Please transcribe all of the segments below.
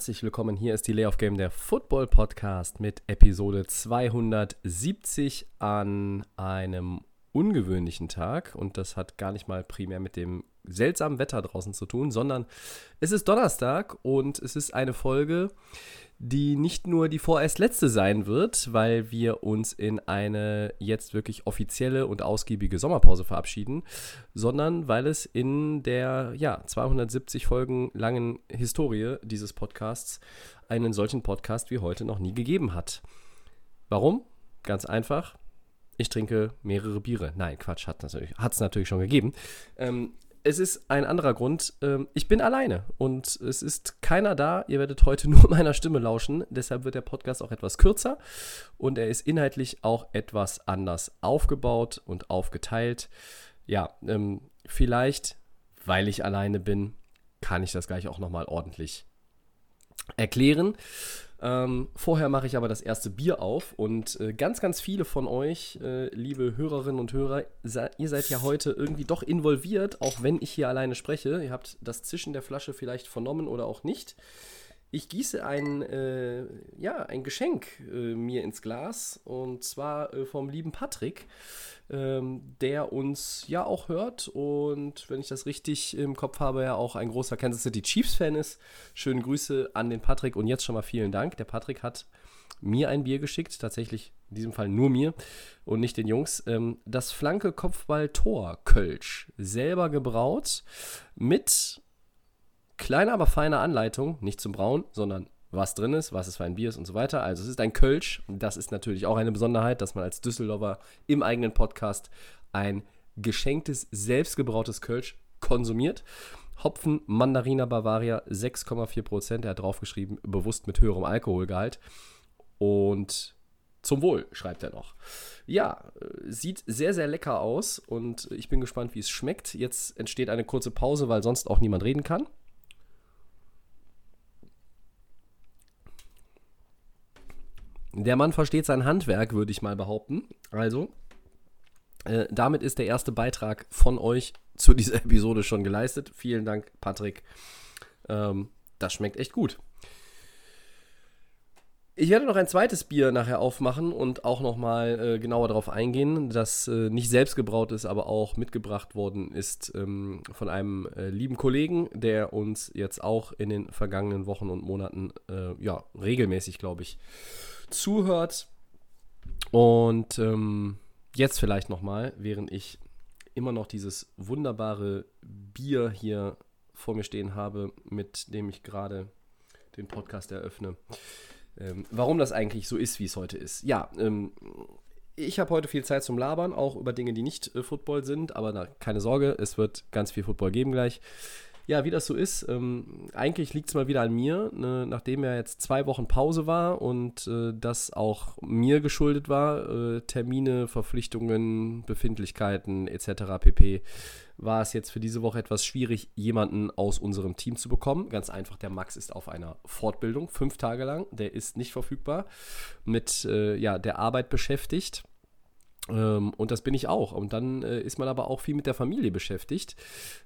Herzlich willkommen. Hier ist die Layoff Game, der Football Podcast mit Episode 270 an einem ungewöhnlichen Tag. Und das hat gar nicht mal primär mit dem seltsamen Wetter draußen zu tun, sondern es ist Donnerstag und es ist eine Folge, die nicht nur die vorerst letzte sein wird, weil wir uns in eine jetzt wirklich offizielle und ausgiebige Sommerpause verabschieden, sondern weil es in der ja, 270 Folgen langen Historie dieses Podcasts einen solchen Podcast wie heute noch nie gegeben hat. Warum? Ganz einfach. Ich trinke mehrere Biere. Nein, Quatsch, hat es natürlich, natürlich schon gegeben. Ähm, es ist ein anderer Grund. Ähm, ich bin alleine und es ist keiner da. Ihr werdet heute nur meiner Stimme lauschen. Deshalb wird der Podcast auch etwas kürzer und er ist inhaltlich auch etwas anders aufgebaut und aufgeteilt. Ja, ähm, vielleicht, weil ich alleine bin, kann ich das gleich auch nochmal ordentlich erklären. Ähm, vorher mache ich aber das erste Bier auf und äh, ganz, ganz viele von euch, äh, liebe Hörerinnen und Hörer, ihr seid ja heute irgendwie doch involviert, auch wenn ich hier alleine spreche. Ihr habt das Zischen der Flasche vielleicht vernommen oder auch nicht. Ich gieße ein, äh, ja, ein Geschenk äh, mir ins Glas und zwar äh, vom lieben Patrick, ähm, der uns ja auch hört und wenn ich das richtig im Kopf habe, ja auch ein großer Kansas City Chiefs-Fan ist. Schöne Grüße an den Patrick und jetzt schon mal vielen Dank. Der Patrick hat mir ein Bier geschickt, tatsächlich in diesem Fall nur mir und nicht den Jungs. Ähm, das Flanke Kopfball Tor Kölsch, selber gebraut mit kleiner, aber feiner Anleitung, nicht zum Brauen, sondern was drin ist, was es für ein Bier ist und so weiter. Also es ist ein Kölsch. Das ist natürlich auch eine Besonderheit, dass man als Düsseldorfer im eigenen Podcast ein geschenktes, selbstgebrautes Kölsch konsumiert. Hopfen Mandarina Bavaria 6,4%. Er hat draufgeschrieben, bewusst mit höherem Alkoholgehalt. Und zum Wohl, schreibt er noch. Ja, äh, sieht sehr, sehr lecker aus und ich bin gespannt, wie es schmeckt. Jetzt entsteht eine kurze Pause, weil sonst auch niemand reden kann. Der Mann versteht sein Handwerk, würde ich mal behaupten. Also, äh, damit ist der erste Beitrag von euch zu dieser Episode schon geleistet. Vielen Dank, Patrick. Ähm, das schmeckt echt gut. Ich werde noch ein zweites Bier nachher aufmachen und auch nochmal äh, genauer darauf eingehen, das äh, nicht selbst gebraut ist, aber auch mitgebracht worden ist ähm, von einem äh, lieben Kollegen, der uns jetzt auch in den vergangenen Wochen und Monaten, äh, ja, regelmäßig, glaube ich, zuhört. Und ähm, jetzt vielleicht nochmal, während ich immer noch dieses wunderbare Bier hier vor mir stehen habe, mit dem ich gerade den Podcast eröffne. Ähm, warum das eigentlich so ist, wie es heute ist. Ja, ähm, ich habe heute viel Zeit zum Labern, auch über Dinge, die nicht äh, Football sind, aber na, keine Sorge, es wird ganz viel Football geben gleich. Ja, wie das so ist, ähm, eigentlich liegt es mal wieder an mir, ne, nachdem ja jetzt zwei Wochen Pause war und äh, das auch mir geschuldet war, äh, Termine, Verpflichtungen, Befindlichkeiten etc. pp war es jetzt für diese Woche etwas schwierig, jemanden aus unserem Team zu bekommen. Ganz einfach, der Max ist auf einer Fortbildung, fünf Tage lang. Der ist nicht verfügbar, mit äh, ja, der Arbeit beschäftigt. Ähm, und das bin ich auch. Und dann äh, ist man aber auch viel mit der Familie beschäftigt,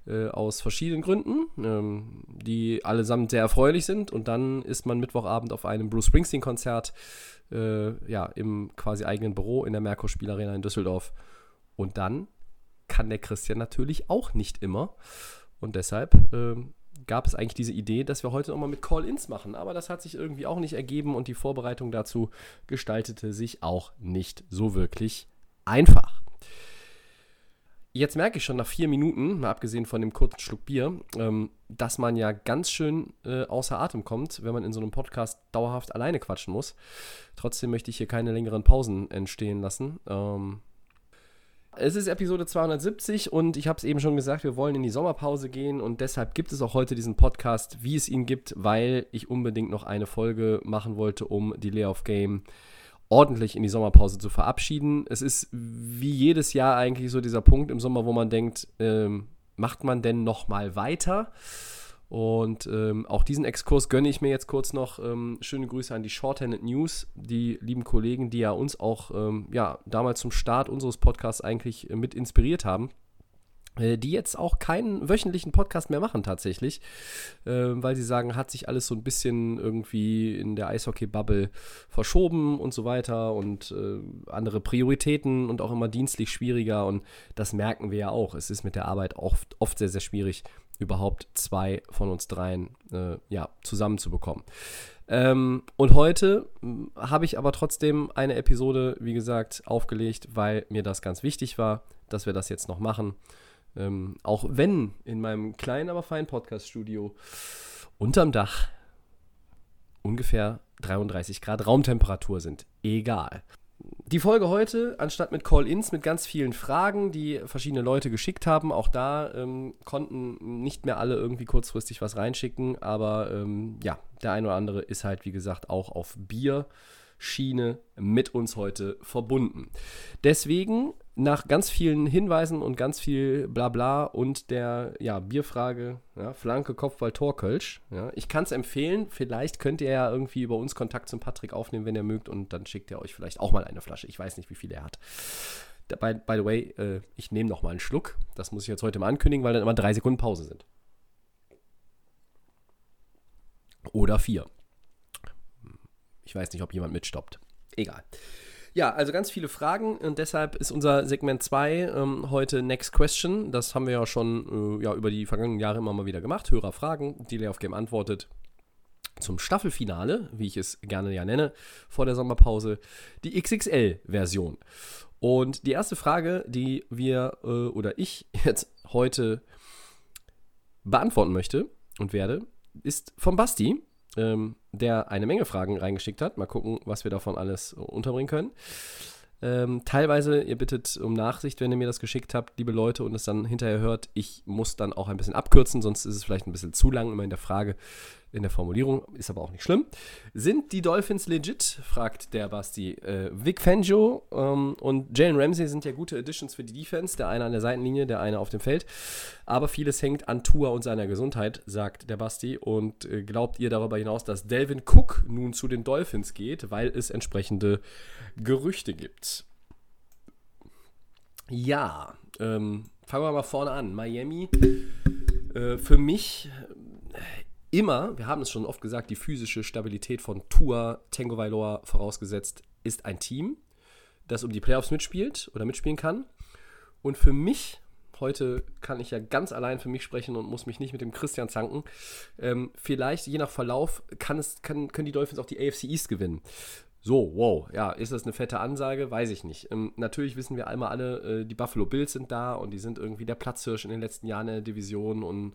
äh, aus verschiedenen Gründen, ähm, die allesamt sehr erfreulich sind. Und dann ist man Mittwochabend auf einem Bruce Springsteen-Konzert, äh, ja, im quasi eigenen Büro in der Merkur Spielarena in Düsseldorf. Und dann kann der Christian natürlich auch nicht immer. Und deshalb ähm, gab es eigentlich diese Idee, dass wir heute nochmal mit Call-Ins machen. Aber das hat sich irgendwie auch nicht ergeben und die Vorbereitung dazu gestaltete sich auch nicht so wirklich einfach. Jetzt merke ich schon nach vier Minuten, mal abgesehen von dem kurzen Schluck Bier, ähm, dass man ja ganz schön äh, außer Atem kommt, wenn man in so einem Podcast dauerhaft alleine quatschen muss. Trotzdem möchte ich hier keine längeren Pausen entstehen lassen. Ähm, es ist Episode 270 und ich habe es eben schon gesagt, wir wollen in die Sommerpause gehen und deshalb gibt es auch heute diesen Podcast, wie es ihn gibt, weil ich unbedingt noch eine Folge machen wollte, um die Layoff Game ordentlich in die Sommerpause zu verabschieden. Es ist wie jedes Jahr eigentlich so dieser Punkt im Sommer, wo man denkt, ähm, macht man denn noch mal weiter? Und ähm, auch diesen Exkurs gönne ich mir jetzt kurz noch. Ähm, schöne Grüße an die Shorthanded News, die lieben Kollegen, die ja uns auch ähm, ja, damals zum Start unseres Podcasts eigentlich äh, mit inspiriert haben. Äh, die jetzt auch keinen wöchentlichen Podcast mehr machen tatsächlich, äh, weil sie sagen, hat sich alles so ein bisschen irgendwie in der Eishockey-Bubble verschoben und so weiter und äh, andere Prioritäten und auch immer dienstlich schwieriger und das merken wir ja auch. Es ist mit der Arbeit oft, oft sehr, sehr schwierig, überhaupt zwei von uns dreien äh, ja, zusammenzubekommen. Ähm, und heute hm, habe ich aber trotzdem eine Episode, wie gesagt, aufgelegt, weil mir das ganz wichtig war, dass wir das jetzt noch machen. Ähm, auch wenn in meinem kleinen, aber feinen Podcast-Studio unterm Dach ungefähr 33 Grad Raumtemperatur sind. Egal. Die Folge heute, anstatt mit Call-ins, mit ganz vielen Fragen, die verschiedene Leute geschickt haben, auch da ähm, konnten nicht mehr alle irgendwie kurzfristig was reinschicken, aber ähm, ja, der ein oder andere ist halt, wie gesagt, auch auf Bier Schiene mit uns heute verbunden. Deswegen nach ganz vielen Hinweisen und ganz viel Blabla und der ja, Bierfrage, ja, Flanke, Kopfball, Torkölsch. Ja, ich kann es empfehlen, vielleicht könnt ihr ja irgendwie über uns Kontakt zum Patrick aufnehmen, wenn ihr mögt und dann schickt er euch vielleicht auch mal eine Flasche. Ich weiß nicht, wie viel er hat. By, by the way, äh, ich nehme noch mal einen Schluck. Das muss ich jetzt heute mal ankündigen, weil dann immer drei Sekunden Pause sind. Oder vier. Ich weiß nicht, ob jemand mitstoppt. Egal. Ja, also ganz viele Fragen und deshalb ist unser Segment 2 ähm, heute Next Question. Das haben wir ja schon äh, ja, über die vergangenen Jahre immer mal wieder gemacht. Hörer Fragen, die Layoff Game antwortet. Zum Staffelfinale, wie ich es gerne ja nenne, vor der Sommerpause, die XXL-Version. Und die erste Frage, die wir äh, oder ich jetzt heute beantworten möchte und werde, ist von Basti ähm, der eine Menge Fragen reingeschickt hat. Mal gucken, was wir davon alles unterbringen können. Ähm, teilweise, ihr bittet um Nachsicht, wenn ihr mir das geschickt habt, liebe Leute, und es dann hinterher hört. Ich muss dann auch ein bisschen abkürzen, sonst ist es vielleicht ein bisschen zu lang immer in der Frage, in der Formulierung, ist aber auch nicht schlimm. Sind die Dolphins legit? fragt der Basti. Äh, Vic Fangio ähm, und Jalen Ramsey sind ja gute Additions für die Defense, der eine an der Seitenlinie, der eine auf dem Feld. Aber vieles hängt an Tua und seiner Gesundheit, sagt der Basti. Und äh, glaubt ihr darüber hinaus, dass Delvin Cook nun zu den Dolphins geht, weil es entsprechende Gerüchte gibt? Ja, ähm, fangen wir mal vorne an. Miami, äh, für mich immer, wir haben es schon oft gesagt, die physische Stabilität von Tua, Tango Vailoa vorausgesetzt, ist ein Team, das um die Playoffs mitspielt oder mitspielen kann. Und für mich, heute kann ich ja ganz allein für mich sprechen und muss mich nicht mit dem Christian zanken, ähm, vielleicht je nach Verlauf kann es, kann, können die Dolphins auch die AFC East gewinnen. So, wow, ja, ist das eine fette Ansage? Weiß ich nicht. Ähm, natürlich wissen wir einmal alle, äh, die Buffalo Bills sind da und die sind irgendwie der Platzhirsch in den letzten Jahren in der Division und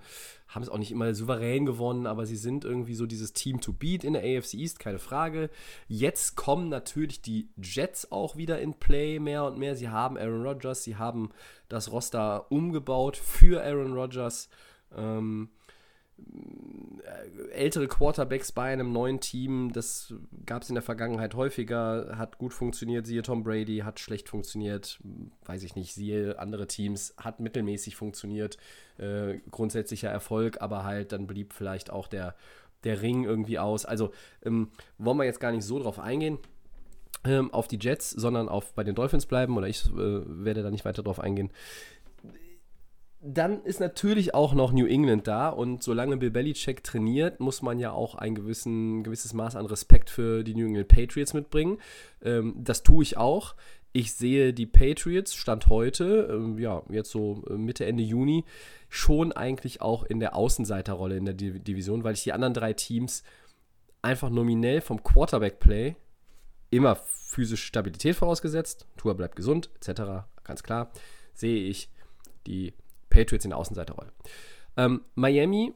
haben es auch nicht immer souverän gewonnen, aber sie sind irgendwie so dieses Team to beat in der AFC East, keine Frage. Jetzt kommen natürlich die Jets auch wieder in Play mehr und mehr. Sie haben Aaron Rodgers, sie haben das Roster umgebaut für Aaron Rodgers. Ähm, äh, ältere Quarterbacks bei einem neuen Team, das gab es in der Vergangenheit häufiger, hat gut funktioniert, siehe Tom Brady, hat schlecht funktioniert, weiß ich nicht, siehe andere Teams, hat mittelmäßig funktioniert, äh, grundsätzlicher Erfolg, aber halt dann blieb vielleicht auch der, der Ring irgendwie aus. Also ähm, wollen wir jetzt gar nicht so drauf eingehen ähm, auf die Jets, sondern auf bei den Dolphins bleiben oder ich äh, werde da nicht weiter drauf eingehen dann ist natürlich auch noch New England da und solange Bill Belichick trainiert, muss man ja auch ein gewissen, gewisses Maß an Respekt für die New England Patriots mitbringen. Ähm, das tue ich auch. Ich sehe die Patriots, Stand heute, ähm, ja, jetzt so äh, Mitte, Ende Juni, schon eigentlich auch in der Außenseiterrolle in der Div Division, weil ich die anderen drei Teams einfach nominell vom Quarterback-Play immer physische Stabilität vorausgesetzt, Tour bleibt gesund, etc., ganz klar, sehe ich die Patriots in der Außenseiterrolle. Ähm, Miami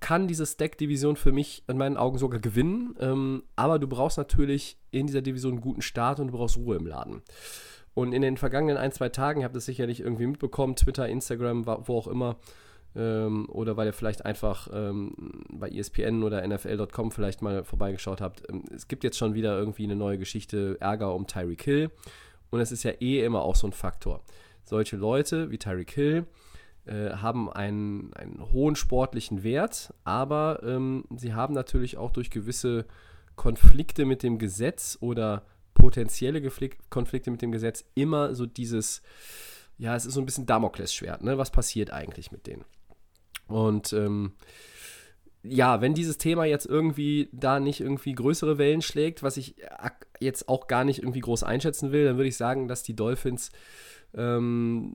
kann diese Stack-Division für mich in meinen Augen sogar gewinnen, ähm, aber du brauchst natürlich in dieser Division einen guten Start und du brauchst Ruhe im Laden. Und in den vergangenen ein, zwei Tagen, ihr habt es sicherlich irgendwie mitbekommen, Twitter, Instagram, wo auch immer, ähm, oder weil ihr vielleicht einfach ähm, bei ESPN oder NFL.com vielleicht mal vorbeigeschaut habt. Ähm, es gibt jetzt schon wieder irgendwie eine neue Geschichte, Ärger um Tyreek Hill. Und es ist ja eh immer auch so ein Faktor. Solche Leute wie Tyreek Hill äh, haben einen, einen hohen sportlichen Wert, aber ähm, sie haben natürlich auch durch gewisse Konflikte mit dem Gesetz oder potenzielle Konflikte mit dem Gesetz immer so dieses, ja, es ist so ein bisschen Damoklesschwert, ne? Was passiert eigentlich mit denen? Und ähm, ja, wenn dieses Thema jetzt irgendwie da nicht irgendwie größere Wellen schlägt, was ich jetzt auch gar nicht irgendwie groß einschätzen will, dann würde ich sagen, dass die Dolphins ähm,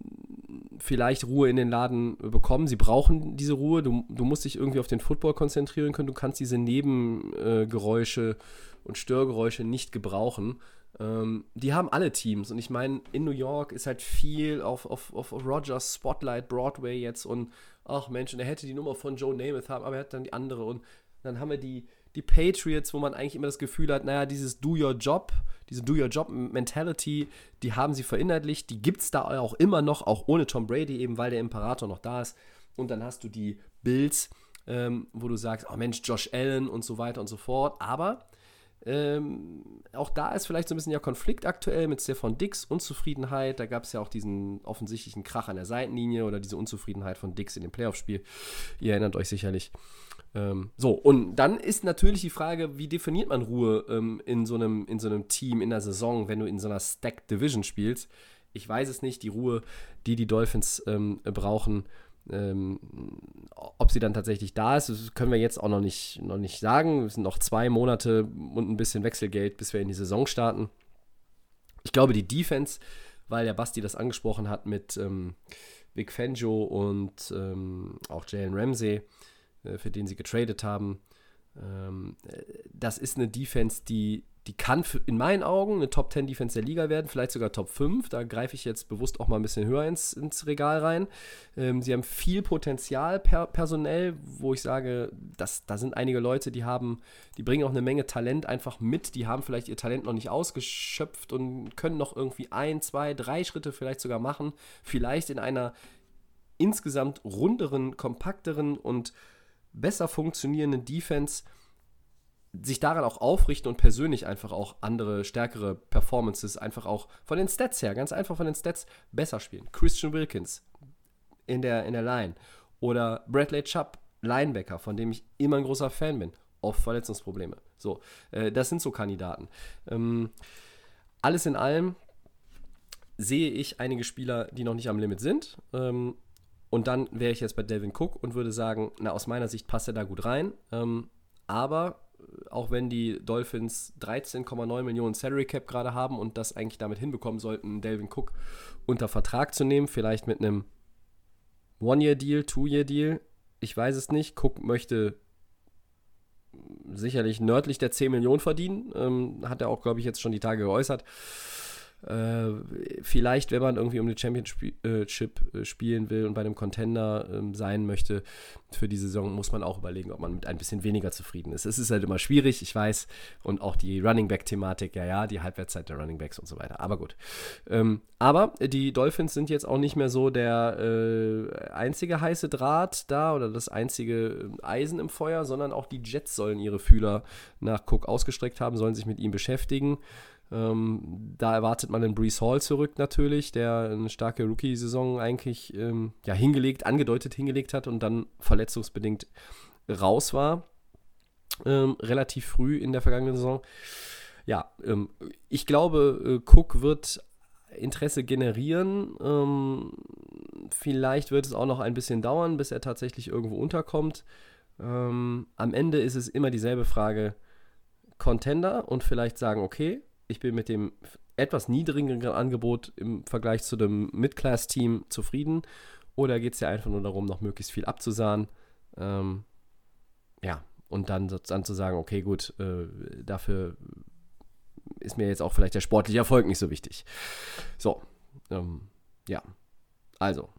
vielleicht Ruhe in den Laden bekommen. Sie brauchen diese Ruhe. Du, du musst dich irgendwie auf den Football konzentrieren können. Du kannst diese Nebengeräusche äh, und Störgeräusche nicht gebrauchen. Ähm, die haben alle Teams. Und ich meine, in New York ist halt viel auf, auf, auf Rogers Spotlight, Broadway jetzt und ach Mensch, und er hätte die Nummer von Joe Namath haben, aber er hat dann die andere. Und dann haben wir die, die Patriots, wo man eigentlich immer das Gefühl hat, naja, dieses Do Your Job, diese Do Your Job Mentality, die haben sie verinnerlicht, die gibt es da auch immer noch, auch ohne Tom Brady, eben weil der Imperator noch da ist. Und dann hast du die Bills, ähm, wo du sagst, oh Mensch, Josh Allen und so weiter und so fort. Aber ähm, auch da ist vielleicht so ein bisschen ja Konflikt aktuell mit Stefan Dix, Unzufriedenheit. Da gab es ja auch diesen offensichtlichen Krach an der Seitenlinie oder diese Unzufriedenheit von Dix in dem Playoff-Spiel. Ihr erinnert euch sicherlich. Ähm, so, und dann ist natürlich die Frage, wie definiert man Ruhe ähm, in, so einem, in so einem Team in der Saison, wenn du in so einer Stacked Division spielst? Ich weiß es nicht, die Ruhe, die die Dolphins ähm, brauchen. Ähm, ob sie dann tatsächlich da ist, können wir jetzt auch noch nicht, noch nicht sagen. Es sind noch zwei Monate und ein bisschen Wechselgeld, bis wir in die Saison starten. Ich glaube, die Defense, weil der Basti das angesprochen hat mit ähm, Vic Fangio und ähm, auch Jalen Ramsey, für den sie getradet haben, ähm, äh, das ist eine Defense, die die kann in meinen Augen eine Top 10 Defense der Liga werden, vielleicht sogar Top 5. Da greife ich jetzt bewusst auch mal ein bisschen höher ins, ins Regal rein. Ähm, sie haben viel Potenzial per, personell, wo ich sage, dass, da sind einige Leute, die haben, die bringen auch eine Menge Talent einfach mit. Die haben vielleicht ihr Talent noch nicht ausgeschöpft und können noch irgendwie ein, zwei, drei Schritte vielleicht sogar machen. Vielleicht in einer insgesamt runderen, kompakteren und besser funktionierenden Defense sich daran auch aufrichten und persönlich einfach auch andere, stärkere Performances einfach auch von den Stats her, ganz einfach von den Stats besser spielen. Christian Wilkins in der, in der Line oder Bradley Chubb, Linebacker, von dem ich immer ein großer Fan bin. Oft Verletzungsprobleme. So, äh, das sind so Kandidaten. Ähm, alles in allem sehe ich einige Spieler, die noch nicht am Limit sind. Ähm, und dann wäre ich jetzt bei Delvin Cook und würde sagen, na, aus meiner Sicht passt er da gut rein. Ähm, aber auch wenn die Dolphins 13,9 Millionen Salary Cap gerade haben und das eigentlich damit hinbekommen sollten, Delvin Cook unter Vertrag zu nehmen, vielleicht mit einem One-Year-Deal, Two-Year-Deal, ich weiß es nicht. Cook möchte sicherlich nördlich der 10 Millionen verdienen, ähm, hat er auch, glaube ich, jetzt schon die Tage geäußert. Äh, vielleicht, wenn man irgendwie um eine Championship äh, spielen will und bei einem Contender äh, sein möchte für die Saison, muss man auch überlegen, ob man mit ein bisschen weniger zufrieden ist. Es ist halt immer schwierig, ich weiß. Und auch die Running Back-Thematik, ja, ja, die Halbwertszeit der Running Backs und so weiter. Aber gut. Ähm, aber die Dolphins sind jetzt auch nicht mehr so der äh, einzige heiße Draht da oder das einzige äh, Eisen im Feuer, sondern auch die Jets sollen ihre Fühler nach Cook ausgestreckt haben, sollen sich mit ihm beschäftigen. Ähm, da erwartet man den Brees Hall zurück natürlich, der eine starke Rookie-Saison eigentlich ähm, ja, hingelegt, angedeutet hingelegt hat und dann verletzungsbedingt raus war. Ähm, relativ früh in der vergangenen Saison. Ja, ähm, ich glaube, äh, Cook wird Interesse generieren. Ähm, vielleicht wird es auch noch ein bisschen dauern, bis er tatsächlich irgendwo unterkommt. Ähm, am Ende ist es immer dieselbe Frage. Contender und vielleicht sagen, okay, ich bin mit dem etwas niedrigeren Angebot im Vergleich zu dem Mid-Class-Team zufrieden? Oder geht es ja einfach nur darum, noch möglichst viel abzusahen? Ähm, ja, und dann, dann zu sagen, okay, gut, äh, dafür ist mir jetzt auch vielleicht der sportliche Erfolg nicht so wichtig. So, ähm, ja. Also,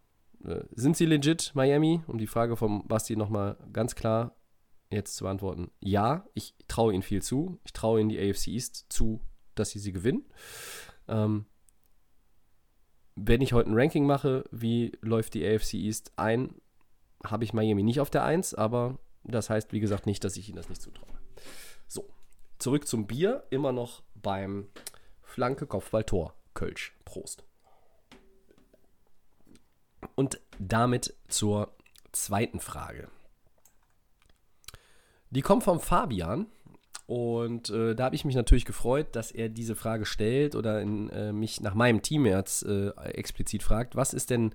äh, sind sie legit, Miami? Um die Frage vom Basti nochmal ganz klar jetzt zu beantworten. Ja, ich traue ihnen viel zu. Ich traue ihnen die AFC East zu, dass sie sie gewinnen. Ähm, wenn ich heute ein Ranking mache, wie läuft die AFC East ein, habe ich Miami nicht auf der 1, aber das heißt, wie gesagt, nicht, dass ich ihnen das nicht zutraue. So, zurück zum Bier, immer noch beim Flanke, Kopfball, Tor, Kölsch. Prost. Und damit zur zweiten Frage. Die kommt vom Fabian. Und äh, da habe ich mich natürlich gefreut, dass er diese Frage stellt oder in, äh, mich nach meinem Team jetzt äh, explizit fragt. Was ist denn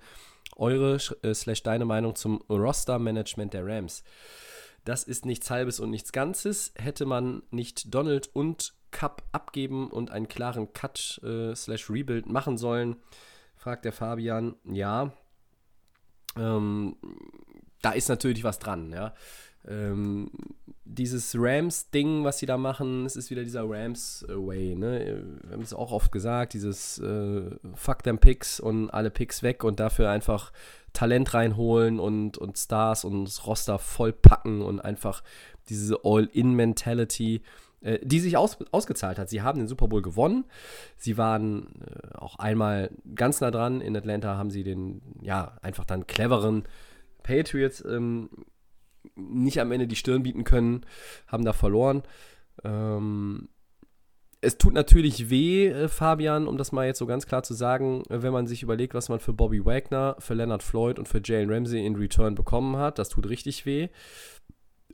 eure äh, slash deine Meinung zum Roster-Management der Rams? Das ist nichts Halbes und nichts Ganzes. Hätte man nicht Donald und Cup abgeben und einen klaren Cut äh, slash Rebuild machen sollen, fragt der Fabian. Ja, ähm, da ist natürlich was dran, ja. Ähm, dieses Rams-Ding, was sie da machen, es ist wieder dieser Rams-Way. Ne? Wir haben es auch oft gesagt, dieses äh, Fuck them Picks und alle Picks weg und dafür einfach Talent reinholen und, und Stars und das Roster vollpacken und einfach diese All-In-Mentality, äh, die sich aus, ausgezahlt hat. Sie haben den Super Bowl gewonnen. Sie waren äh, auch einmal ganz nah dran. In Atlanta haben sie den, ja, einfach dann cleveren Patriots ähm, nicht am Ende die Stirn bieten können, haben da verloren. Ähm, es tut natürlich weh, äh, Fabian, um das mal jetzt so ganz klar zu sagen, äh, wenn man sich überlegt, was man für Bobby Wagner, für Leonard Floyd und für Jalen Ramsey in Return bekommen hat. Das tut richtig weh.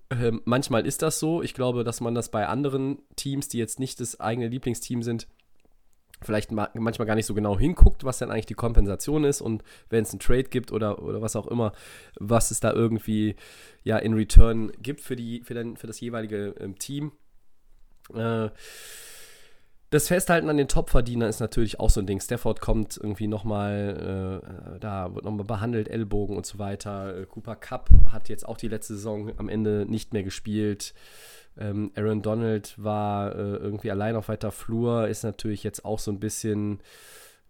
Ähm, manchmal ist das so. Ich glaube, dass man das bei anderen Teams, die jetzt nicht das eigene Lieblingsteam sind, vielleicht manchmal gar nicht so genau hinguckt, was denn eigentlich die Kompensation ist und wenn es einen Trade gibt oder, oder was auch immer, was es da irgendwie ja in Return gibt für, die, für, den, für das jeweilige ähm, Team. Äh, das Festhalten an den Topverdienern ist natürlich auch so ein Ding. Stafford kommt irgendwie nochmal, äh, da wird nochmal behandelt, Ellbogen und so weiter. Cooper Cup hat jetzt auch die letzte Saison am Ende nicht mehr gespielt. Ähm, Aaron Donald war äh, irgendwie allein auf weiter Flur, ist natürlich jetzt auch so ein bisschen,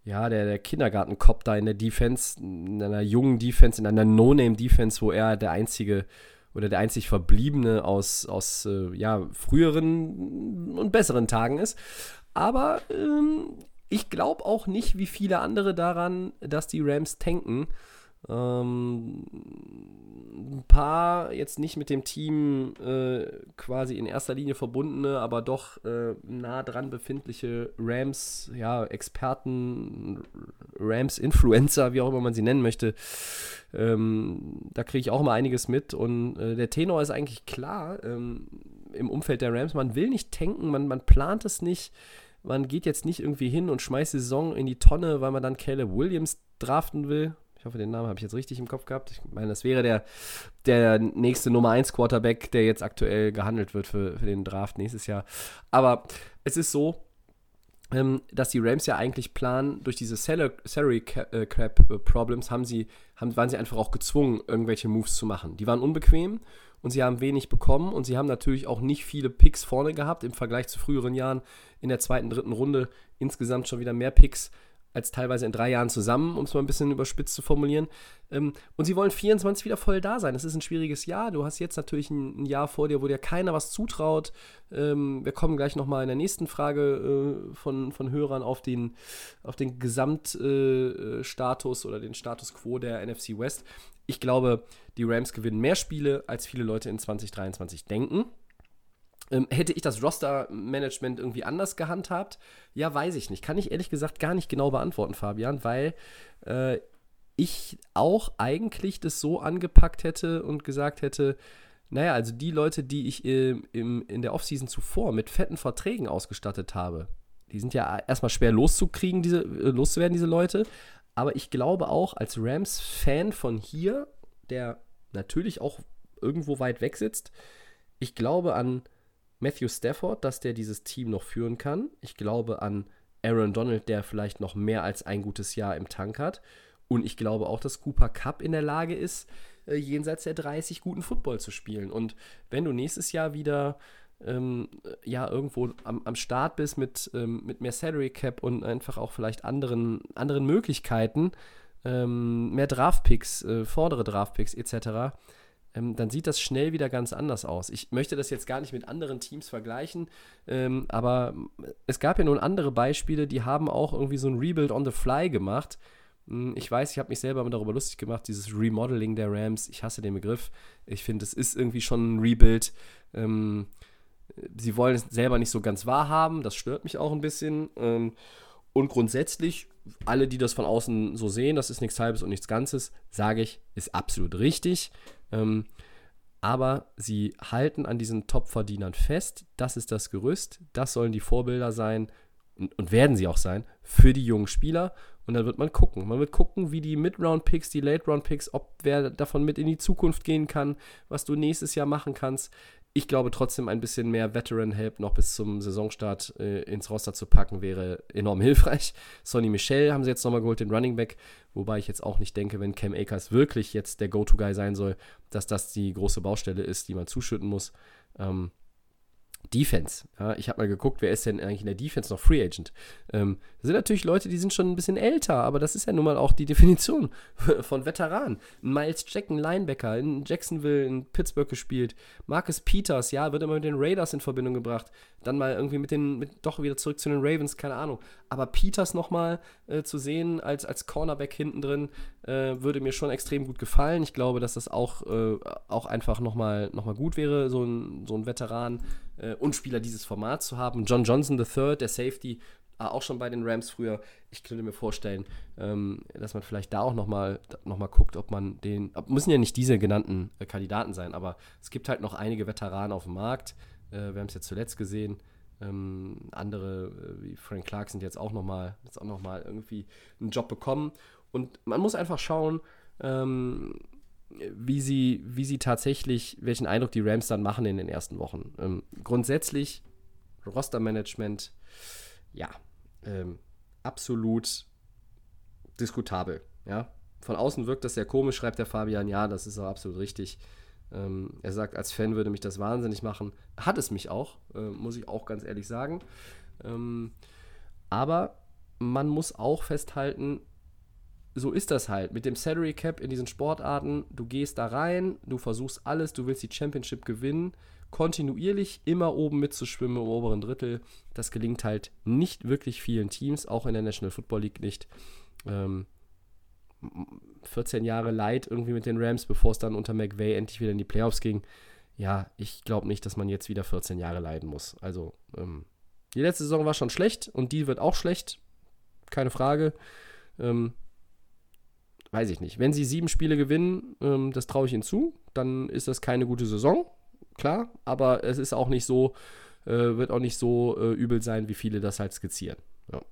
ja, der, der Kindergartenkopf da in der Defense, in einer jungen Defense, in einer No-Name-Defense, wo er der einzige oder der einzig Verbliebene aus, aus äh, ja, früheren und besseren Tagen ist. Aber ähm, ich glaube auch nicht, wie viele andere daran, dass die Rams tanken. Ähm, ein paar jetzt nicht mit dem Team äh, quasi in erster Linie verbundene, aber doch äh, nah dran befindliche Rams, ja, Experten, Rams-Influencer, wie auch immer man sie nennen möchte. Ähm, da kriege ich auch mal einiges mit und äh, der Tenor ist eigentlich klar ähm, im Umfeld der Rams. Man will nicht tanken, man, man plant es nicht. Man geht jetzt nicht irgendwie hin und schmeißt die Saison in die Tonne, weil man dann Caleb Williams draften will ich hoffe, den Namen habe ich jetzt richtig im Kopf gehabt. Ich meine, das wäre der, der nächste Nummer 1 Quarterback, der jetzt aktuell gehandelt wird für, für den Draft nächstes Jahr. Aber es ist so, ähm, dass die Rams ja eigentlich planen, durch diese Salary äh, Cap äh, Problems haben sie, haben, waren sie einfach auch gezwungen, irgendwelche Moves zu machen. Die waren unbequem und sie haben wenig bekommen und sie haben natürlich auch nicht viele Picks vorne gehabt im Vergleich zu früheren Jahren in der zweiten, dritten Runde. Insgesamt schon wieder mehr Picks als teilweise in drei Jahren zusammen, um es mal ein bisschen überspitzt zu formulieren. Ähm, und sie wollen 24 wieder voll da sein. Das ist ein schwieriges Jahr. Du hast jetzt natürlich ein, Jahr vor dir, wo dir keiner was zutraut. Ähm, wir kommen gleich nochmal in der nächsten Frage äh, von, von Hörern auf den, auf den Gesamtstatus äh, oder den Status quo der NFC West. Ich glaube, die Rams gewinnen mehr Spiele, als viele Leute in 2023 denken. Ähm, hätte ich das Roster-Management irgendwie anders gehandhabt? Ja, weiß ich nicht. Kann ich ehrlich gesagt gar nicht genau beantworten, Fabian, weil äh, ich auch eigentlich das so angepackt hätte und gesagt hätte, naja, also die Leute, die ich im, im, in der Offseason zuvor mit fetten Verträgen ausgestattet habe, die sind ja erstmal schwer loszukriegen, diese, äh, loszuwerden, diese Leute. Aber ich glaube auch als Rams-Fan von hier, der natürlich auch irgendwo weit weg sitzt, ich glaube an Matthew Stafford, dass der dieses Team noch führen kann. Ich glaube an Aaron Donald, der vielleicht noch mehr als ein gutes Jahr im Tank hat. Und ich glaube auch, dass Cooper Cup in der Lage ist, äh, jenseits der 30 guten Football zu spielen. Und wenn du nächstes Jahr wieder ähm, ja irgendwo am, am Start bist mit, ähm, mit mehr Salary Cap und einfach auch vielleicht anderen, anderen Möglichkeiten, ähm, mehr Draftpicks, äh, vordere Draftpicks etc., ähm, dann sieht das schnell wieder ganz anders aus. Ich möchte das jetzt gar nicht mit anderen Teams vergleichen, ähm, aber es gab ja nun andere Beispiele, die haben auch irgendwie so ein Rebuild on the fly gemacht. Hm, ich weiß, ich habe mich selber darüber lustig gemacht, dieses Remodeling der Rams. Ich hasse den Begriff. Ich finde, es ist irgendwie schon ein Rebuild. Ähm, sie wollen es selber nicht so ganz wahrhaben. Das stört mich auch ein bisschen. Ähm, und grundsätzlich, alle, die das von außen so sehen, das ist nichts Halbes und nichts Ganzes, sage ich, ist absolut richtig. Ähm, aber sie halten an diesen Top-Verdienern fest. Das ist das Gerüst. Das sollen die Vorbilder sein und, und, werden sie auch sein für die jungen Spieler. Und dann wird man gucken. Man wird gucken, wie die Mid-Round-Picks, die Late-Round-Picks, ob wer davon mit in die Zukunft gehen kann, was du nächstes Jahr machen kannst ich glaube trotzdem ein bisschen mehr Veteran-Help noch bis zum Saisonstart äh, ins Roster zu packen, wäre enorm hilfreich. Sonny Michel haben sie jetzt nochmal geholt, den Running Back, wobei ich jetzt auch nicht denke, wenn Cam Akers wirklich jetzt der Go-To-Guy sein soll, dass das die große Baustelle ist, die man zuschütten muss. Ähm, Defense. Ja, ich habe mal geguckt, wer ist denn eigentlich in der Defense noch Free Agent? Ähm, das sind natürlich Leute, die sind schon ein bisschen älter, aber das ist ja nun mal auch die Definition von Veteran. Miles Jack, ein Linebacker, in Jacksonville, in Pittsburgh gespielt. Marcus Peters, ja, wird immer mit den Raiders in Verbindung gebracht. Dann mal irgendwie mit den, mit, doch wieder zurück zu den Ravens, keine Ahnung. Aber Peters nochmal äh, zu sehen als, als Cornerback hinten drin, äh, würde mir schon extrem gut gefallen. Ich glaube, dass das auch, äh, auch einfach nochmal noch mal gut wäre, so ein, so ein Veteran äh, und Spieler dieses Format zu haben. John Johnson III, der Safety, äh, auch schon bei den Rams früher. Ich könnte mir vorstellen, ähm, dass man vielleicht da auch nochmal noch mal guckt, ob man den, müssen ja nicht diese genannten äh, Kandidaten sein, aber es gibt halt noch einige Veteranen auf dem Markt. Äh, wir haben es jetzt zuletzt gesehen. Ähm, andere äh, wie Frank Clark sind jetzt auch nochmal noch irgendwie einen Job bekommen. Und man muss einfach schauen, ähm, wie sie, wie sie tatsächlich, welchen Eindruck die Rams dann machen in den ersten Wochen. Ähm, grundsätzlich, Rostermanagement, ja, ähm, absolut diskutabel. Ja? Von außen wirkt das sehr komisch, schreibt der Fabian. Ja, das ist auch absolut richtig. Ähm, er sagt, als Fan würde mich das wahnsinnig machen. Hat es mich auch, äh, muss ich auch ganz ehrlich sagen. Ähm, aber man muss auch festhalten, so ist das halt. Mit dem Salary Cap in diesen Sportarten, du gehst da rein, du versuchst alles, du willst die Championship gewinnen, kontinuierlich immer oben mitzuschwimmen im oberen Drittel. Das gelingt halt nicht wirklich vielen Teams, auch in der National Football League nicht. Ähm, 14 Jahre Leid irgendwie mit den Rams, bevor es dann unter McVay endlich wieder in die Playoffs ging. Ja, ich glaube nicht, dass man jetzt wieder 14 Jahre leiden muss. Also, ähm, die letzte Saison war schon schlecht und die wird auch schlecht. Keine Frage. Ähm, weiß ich nicht. Wenn sie sieben Spiele gewinnen, ähm, das traue ich ihnen zu, dann ist das keine gute Saison, klar, aber es ist auch nicht so, äh, wird auch nicht so äh, übel sein, wie viele das halt skizzieren. Ja.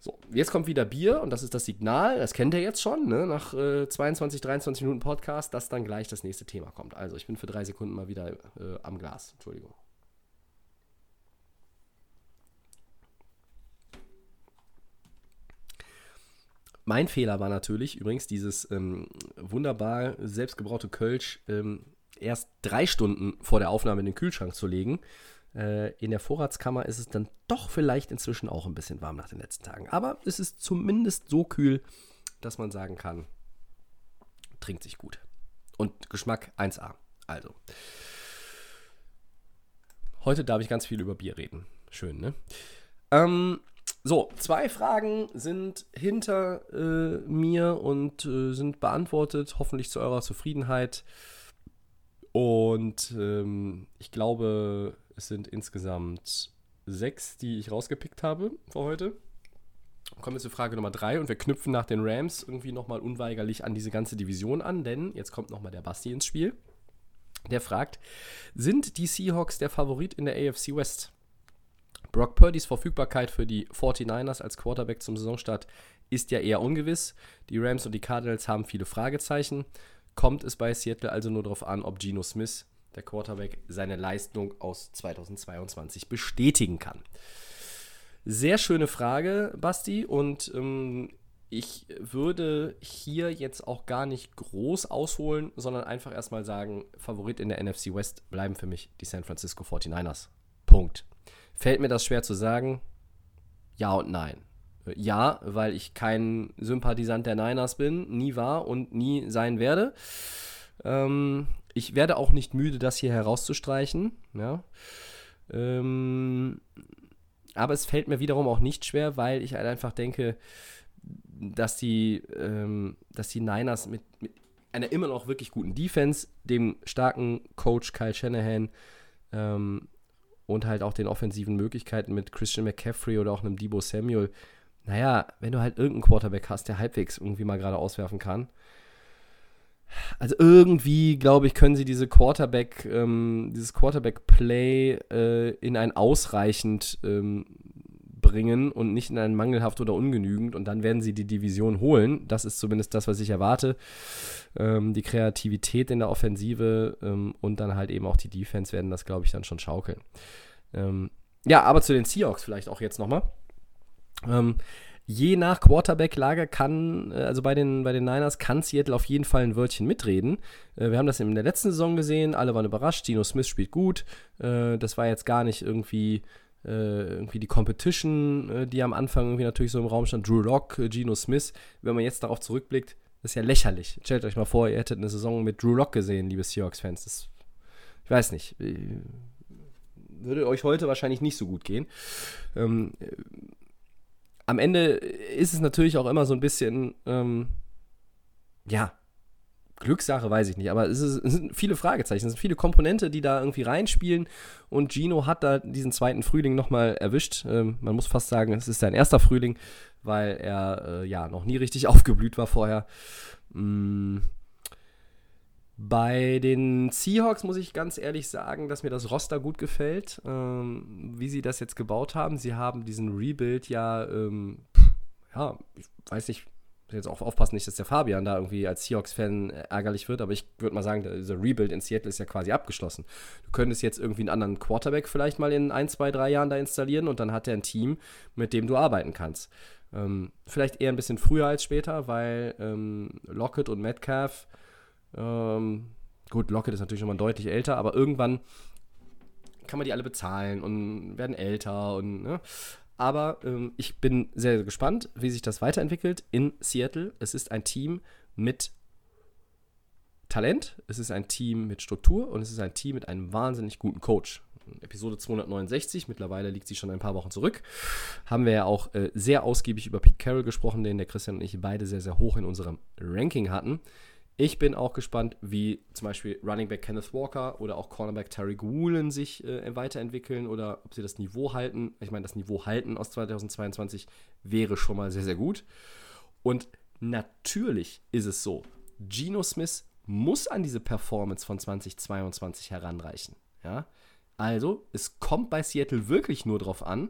So, jetzt kommt wieder Bier und das ist das Signal, das kennt ihr jetzt schon, ne? nach äh, 22, 23 Minuten Podcast, dass dann gleich das nächste Thema kommt. Also ich bin für drei Sekunden mal wieder äh, am Glas, Entschuldigung. Mein Fehler war natürlich übrigens dieses ähm, wunderbar selbstgebraute Kölsch ähm, erst drei Stunden vor der Aufnahme in den Kühlschrank zu legen. Äh, in der Vorratskammer ist es dann doch vielleicht inzwischen auch ein bisschen warm nach den letzten Tagen. Aber es ist zumindest so kühl, dass man sagen kann, trinkt sich gut. Und Geschmack 1A. Also. Heute darf ich ganz viel über Bier reden. Schön, ne? Ähm, so, zwei Fragen sind hinter äh, mir und äh, sind beantwortet, hoffentlich zu eurer Zufriedenheit. Und ähm, ich glaube, es sind insgesamt sechs, die ich rausgepickt habe für heute. Kommen wir zu Frage Nummer drei und wir knüpfen nach den Rams irgendwie nochmal unweigerlich an diese ganze Division an, denn jetzt kommt nochmal der Basti ins Spiel. Der fragt, sind die Seahawks der Favorit in der AFC West? Brock Purdys Verfügbarkeit für die 49ers als Quarterback zum Saisonstart ist ja eher ungewiss. Die Rams und die Cardinals haben viele Fragezeichen. Kommt es bei Seattle also nur darauf an, ob Geno Smith, der Quarterback, seine Leistung aus 2022 bestätigen kann? Sehr schöne Frage, Basti. Und ähm, ich würde hier jetzt auch gar nicht groß ausholen, sondern einfach erstmal sagen, Favorit in der NFC West bleiben für mich die San Francisco 49ers. Punkt. Fällt mir das schwer zu sagen? Ja und nein. Ja, weil ich kein Sympathisant der Niners bin, nie war und nie sein werde. Ähm, ich werde auch nicht müde, das hier herauszustreichen. Ja. Ähm, aber es fällt mir wiederum auch nicht schwer, weil ich halt einfach denke, dass die, ähm, dass die Niners mit, mit einer immer noch wirklich guten Defense, dem starken Coach Kyle Shanahan ähm, und halt auch den offensiven Möglichkeiten mit Christian McCaffrey oder auch einem Debo Samuel, naja, wenn du halt irgendeinen Quarterback hast, der halbwegs irgendwie mal gerade auswerfen kann, also irgendwie, glaube ich, können sie diese Quarterback, ähm, dieses Quarterback-Play äh, in ein ausreichend ähm, bringen und nicht in ein mangelhaft oder ungenügend und dann werden sie die Division holen. Das ist zumindest das, was ich erwarte. Ähm, die Kreativität in der Offensive ähm, und dann halt eben auch die Defense werden das, glaube ich, dann schon schaukeln. Ähm, ja, aber zu den Seahawks vielleicht auch jetzt nochmal. Ähm, je nach Quarterback-Lage kann, äh, also bei den, bei den Niners, kann Seattle auf jeden Fall ein Wörtchen mitreden. Äh, wir haben das in der letzten Saison gesehen, alle waren überrascht, Dino Smith spielt gut. Äh, das war jetzt gar nicht irgendwie irgendwie die Competition, die am Anfang irgendwie natürlich so im Raum stand, Drew Lock, Geno Smith. Wenn man jetzt darauf zurückblickt, ist ja lächerlich. Stellt euch mal vor, ihr hättet eine Saison mit Drew Lock gesehen, liebe Seahawks-Fans. Ich weiß nicht. Würde euch heute wahrscheinlich nicht so gut gehen. Ähm, am Ende ist es natürlich auch immer so ein bisschen, ähm, ja, Glückssache weiß ich nicht, aber es, ist, es, sind viele Fragezeichen, es sind viele Komponente, die da irgendwie reinspielen und Gino hat da diesen zweiten Frühling nochmal erwischt. Ähm, man muss fast sagen, es ist sein erster Frühling, weil er äh, ja noch nie richtig aufgeblüht war vorher. Mm, bei den Seahawks muss ich ganz ehrlich sagen, dass mir das Roster gut gefällt, ähm, wie sie das jetzt gebaut haben. Sie haben diesen Rebuild ja, ähm, ja, ich weiß nicht, jetzt auch aufpassen, nicht, dass der Fabian da irgendwie als Seahawks-Fan ärgerlich wird, aber ich würde mal sagen, dieser Rebuild in Seattle ist ja quasi abgeschlossen. Du könntest jetzt irgendwie einen anderen Quarterback vielleicht mal in ein, zwei, drei Jahren da installieren und dann hat er ein Team, mit dem du arbeiten kannst. Ähm, vielleicht eher ein bisschen früher als später, weil ähm, Lockett und Metcalf ähm, gut, Lockett ist natürlich schon mal deutlich älter, aber irgendwann kann man die alle bezahlen und werden älter und ne? Aber ähm, ich bin sehr, sehr gespannt, wie sich das weiterentwickelt in Seattle. Es ist ein Team mit Talent, es ist ein Team mit Struktur und es ist ein Team mit einem wahnsinnig guten Coach. Episode 269, mittlerweile liegt sie schon ein paar Wochen zurück, haben wir ja auch äh, sehr ausgiebig über Pete Carroll gesprochen, den der Christian und ich beide sehr, sehr hoch in unserem Ranking hatten. Ich bin auch gespannt, wie zum Beispiel Running Back Kenneth Walker oder auch Cornerback Terry Woolen sich äh, weiterentwickeln oder ob sie das Niveau halten. Ich meine, das Niveau halten aus 2022 wäre schon mal sehr, sehr gut. Und natürlich ist es so, Geno Smith muss an diese Performance von 2022 heranreichen. Ja? Also, es kommt bei Seattle wirklich nur darauf an,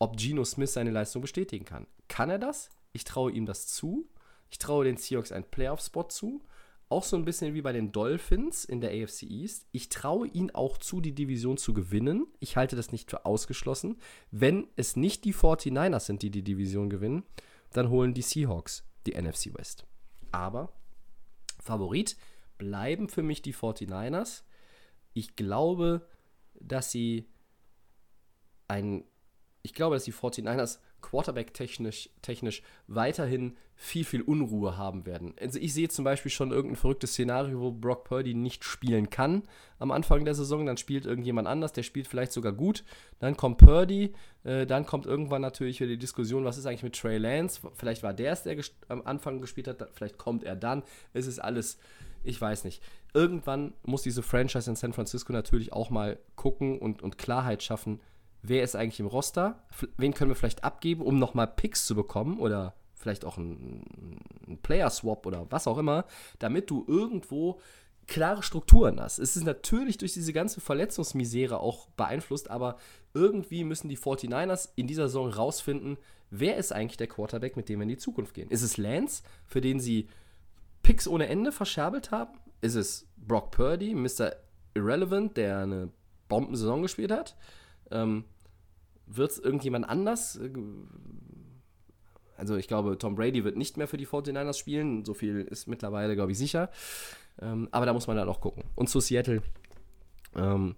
ob Geno Smith seine Leistung bestätigen kann. Kann er das? Ich traue ihm das zu. Ich traue den Seahawks einen Playoff-Spot zu. Auch so ein bisschen wie bei den Dolphins in der AFC East. Ich traue ihnen auch zu, die Division zu gewinnen. Ich halte das nicht für ausgeschlossen. Wenn es nicht die 49ers sind, die die Division gewinnen, dann holen die Seahawks die NFC West. Aber Favorit bleiben für mich die 49ers. Ich glaube, dass sie ein ich glaube, dass die 49ers Quarterback-technisch technisch weiterhin viel, viel Unruhe haben werden. Also ich sehe zum Beispiel schon irgendein verrücktes Szenario, wo Brock Purdy nicht spielen kann am Anfang der Saison, dann spielt irgendjemand anders, der spielt vielleicht sogar gut, dann kommt Purdy, äh, dann kommt irgendwann natürlich wieder die Diskussion, was ist eigentlich mit Trey Lance, vielleicht war der es, der am Anfang gespielt hat, vielleicht kommt er dann, es ist alles, ich weiß nicht. Irgendwann muss diese Franchise in San Francisco natürlich auch mal gucken und, und Klarheit schaffen, wer ist eigentlich im Roster, wen können wir vielleicht abgeben, um nochmal Picks zu bekommen? Oder vielleicht auch einen Player-Swap oder was auch immer, damit du irgendwo klare Strukturen hast. Es ist natürlich durch diese ganze Verletzungsmisere auch beeinflusst, aber irgendwie müssen die 49ers in dieser Saison rausfinden, wer ist eigentlich der Quarterback, mit dem wir in die Zukunft gehen. Ist es Lance, für den sie Picks ohne Ende verscherbelt haben? Ist es Brock Purdy, Mr. Irrelevant, der eine Bombensaison gespielt hat? Ähm, wird es irgendjemand anders? Also ich glaube, Tom Brady wird nicht mehr für die 49ers spielen. So viel ist mittlerweile, glaube ich, sicher. Ähm, aber da muss man dann auch gucken. Und zu Seattle. Ähm,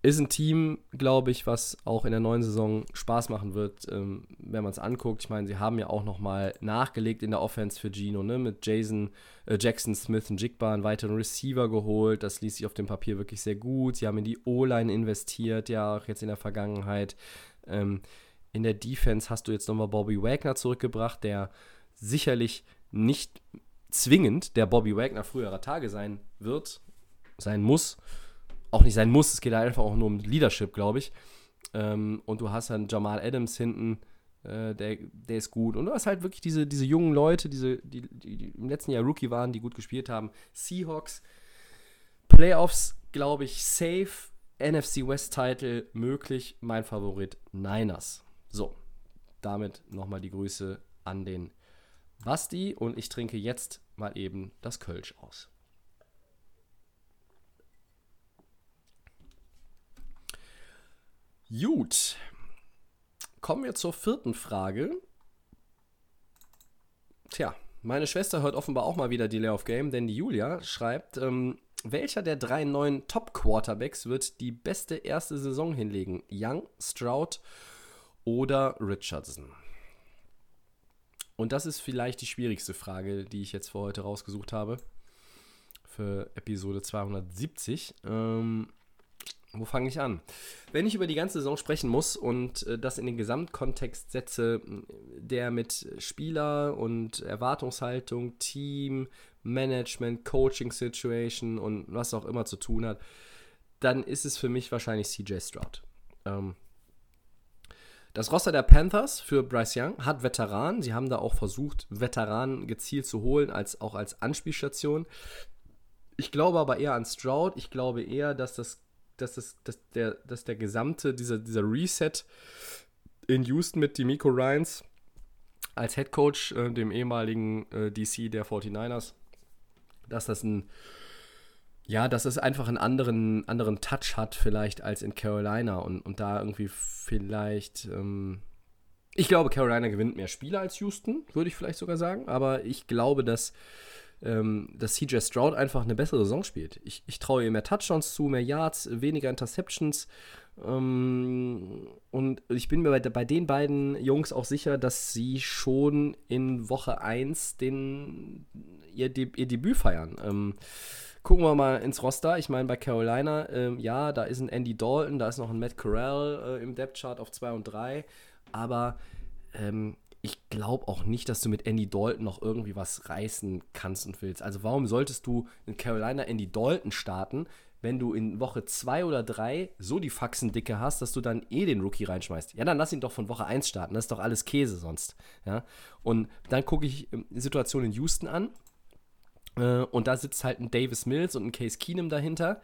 ist ein Team, glaube ich, was auch in der neuen Saison Spaß machen wird, ähm, wenn man es anguckt. Ich meine, sie haben ja auch nochmal nachgelegt in der Offense für Gino, ne? mit Jason, äh, Jackson Smith und Jigba einen weiteren Receiver geholt. Das ließ sich auf dem Papier wirklich sehr gut. Sie haben in die O-Line investiert, ja, auch jetzt in der Vergangenheit. Ähm, in der Defense hast du jetzt nochmal Bobby Wagner zurückgebracht, der sicherlich nicht zwingend der Bobby Wagner früherer Tage sein wird, sein muss. Auch nicht sein muss, es geht einfach auch nur um Leadership, glaube ich. Ähm, und du hast dann Jamal Adams hinten, äh, der, der ist gut. Und du hast halt wirklich diese, diese jungen Leute, diese, die, die, die im letzten Jahr Rookie waren, die gut gespielt haben. Seahawks, Playoffs, glaube ich, safe. NFC West Title möglich. Mein Favorit Niners. So, damit nochmal die Grüße an den Basti und ich trinke jetzt mal eben das Kölsch aus. Gut. Kommen wir zur vierten Frage. Tja, meine Schwester hört offenbar auch mal wieder Delay of Game, denn die Julia schreibt, ähm, welcher der drei neuen Top-Quarterbacks wird die beste erste Saison hinlegen? Young, Stroud Richardson? Und das ist vielleicht die schwierigste Frage, die ich jetzt für heute rausgesucht habe. Für Episode 270. Ähm, wo fange ich an? Wenn ich über die ganze Saison sprechen muss und äh, das in den Gesamtkontext setze, der mit Spieler und Erwartungshaltung, Team, Management, Coaching Situation und was auch immer zu tun hat, dann ist es für mich wahrscheinlich CJ Stroud. Ähm, das Roster der Panthers für Bryce Young hat Veteranen. Sie haben da auch versucht, Veteranen gezielt zu holen, als auch als Anspielstation. Ich glaube aber eher an Stroud. Ich glaube eher, dass das dass, das, dass, der, dass der gesamte, dieser, dieser Reset in Houston mit Demico Ryans als Head Coach, äh, dem ehemaligen äh, DC der 49ers, dass das ein, ja, dass es einfach einen anderen, anderen Touch hat, vielleicht als in Carolina und, und da irgendwie vielleicht, ähm, ich glaube, Carolina gewinnt mehr Spiele als Houston, würde ich vielleicht sogar sagen, aber ich glaube, dass ähm, dass CJ Stroud einfach eine bessere Saison spielt. Ich, ich traue ihr mehr Touchdowns zu, mehr Yards, weniger Interceptions. Ähm, und ich bin mir bei, bei, den beiden Jungs auch sicher, dass sie schon in Woche 1 den, ihr, De ihr Debüt feiern. Ähm, gucken wir mal ins Roster. Ich meine, bei Carolina, ähm, ja, da ist ein Andy Dalton, da ist noch ein Matt Corral äh, im Depth Chart auf 2 und 3. Aber ähm, ich glaube auch nicht, dass du mit Andy Dalton noch irgendwie was reißen kannst und willst. Also warum solltest du in Carolina Andy Dalton starten, wenn du in Woche 2 oder 3 so die Faxendicke hast, dass du dann eh den Rookie reinschmeißt? Ja, dann lass ihn doch von Woche 1 starten. Das ist doch alles Käse sonst. Ja? Und dann gucke ich ähm, die Situation in Houston an. Äh, und da sitzt halt ein Davis Mills und ein Case Keenum dahinter.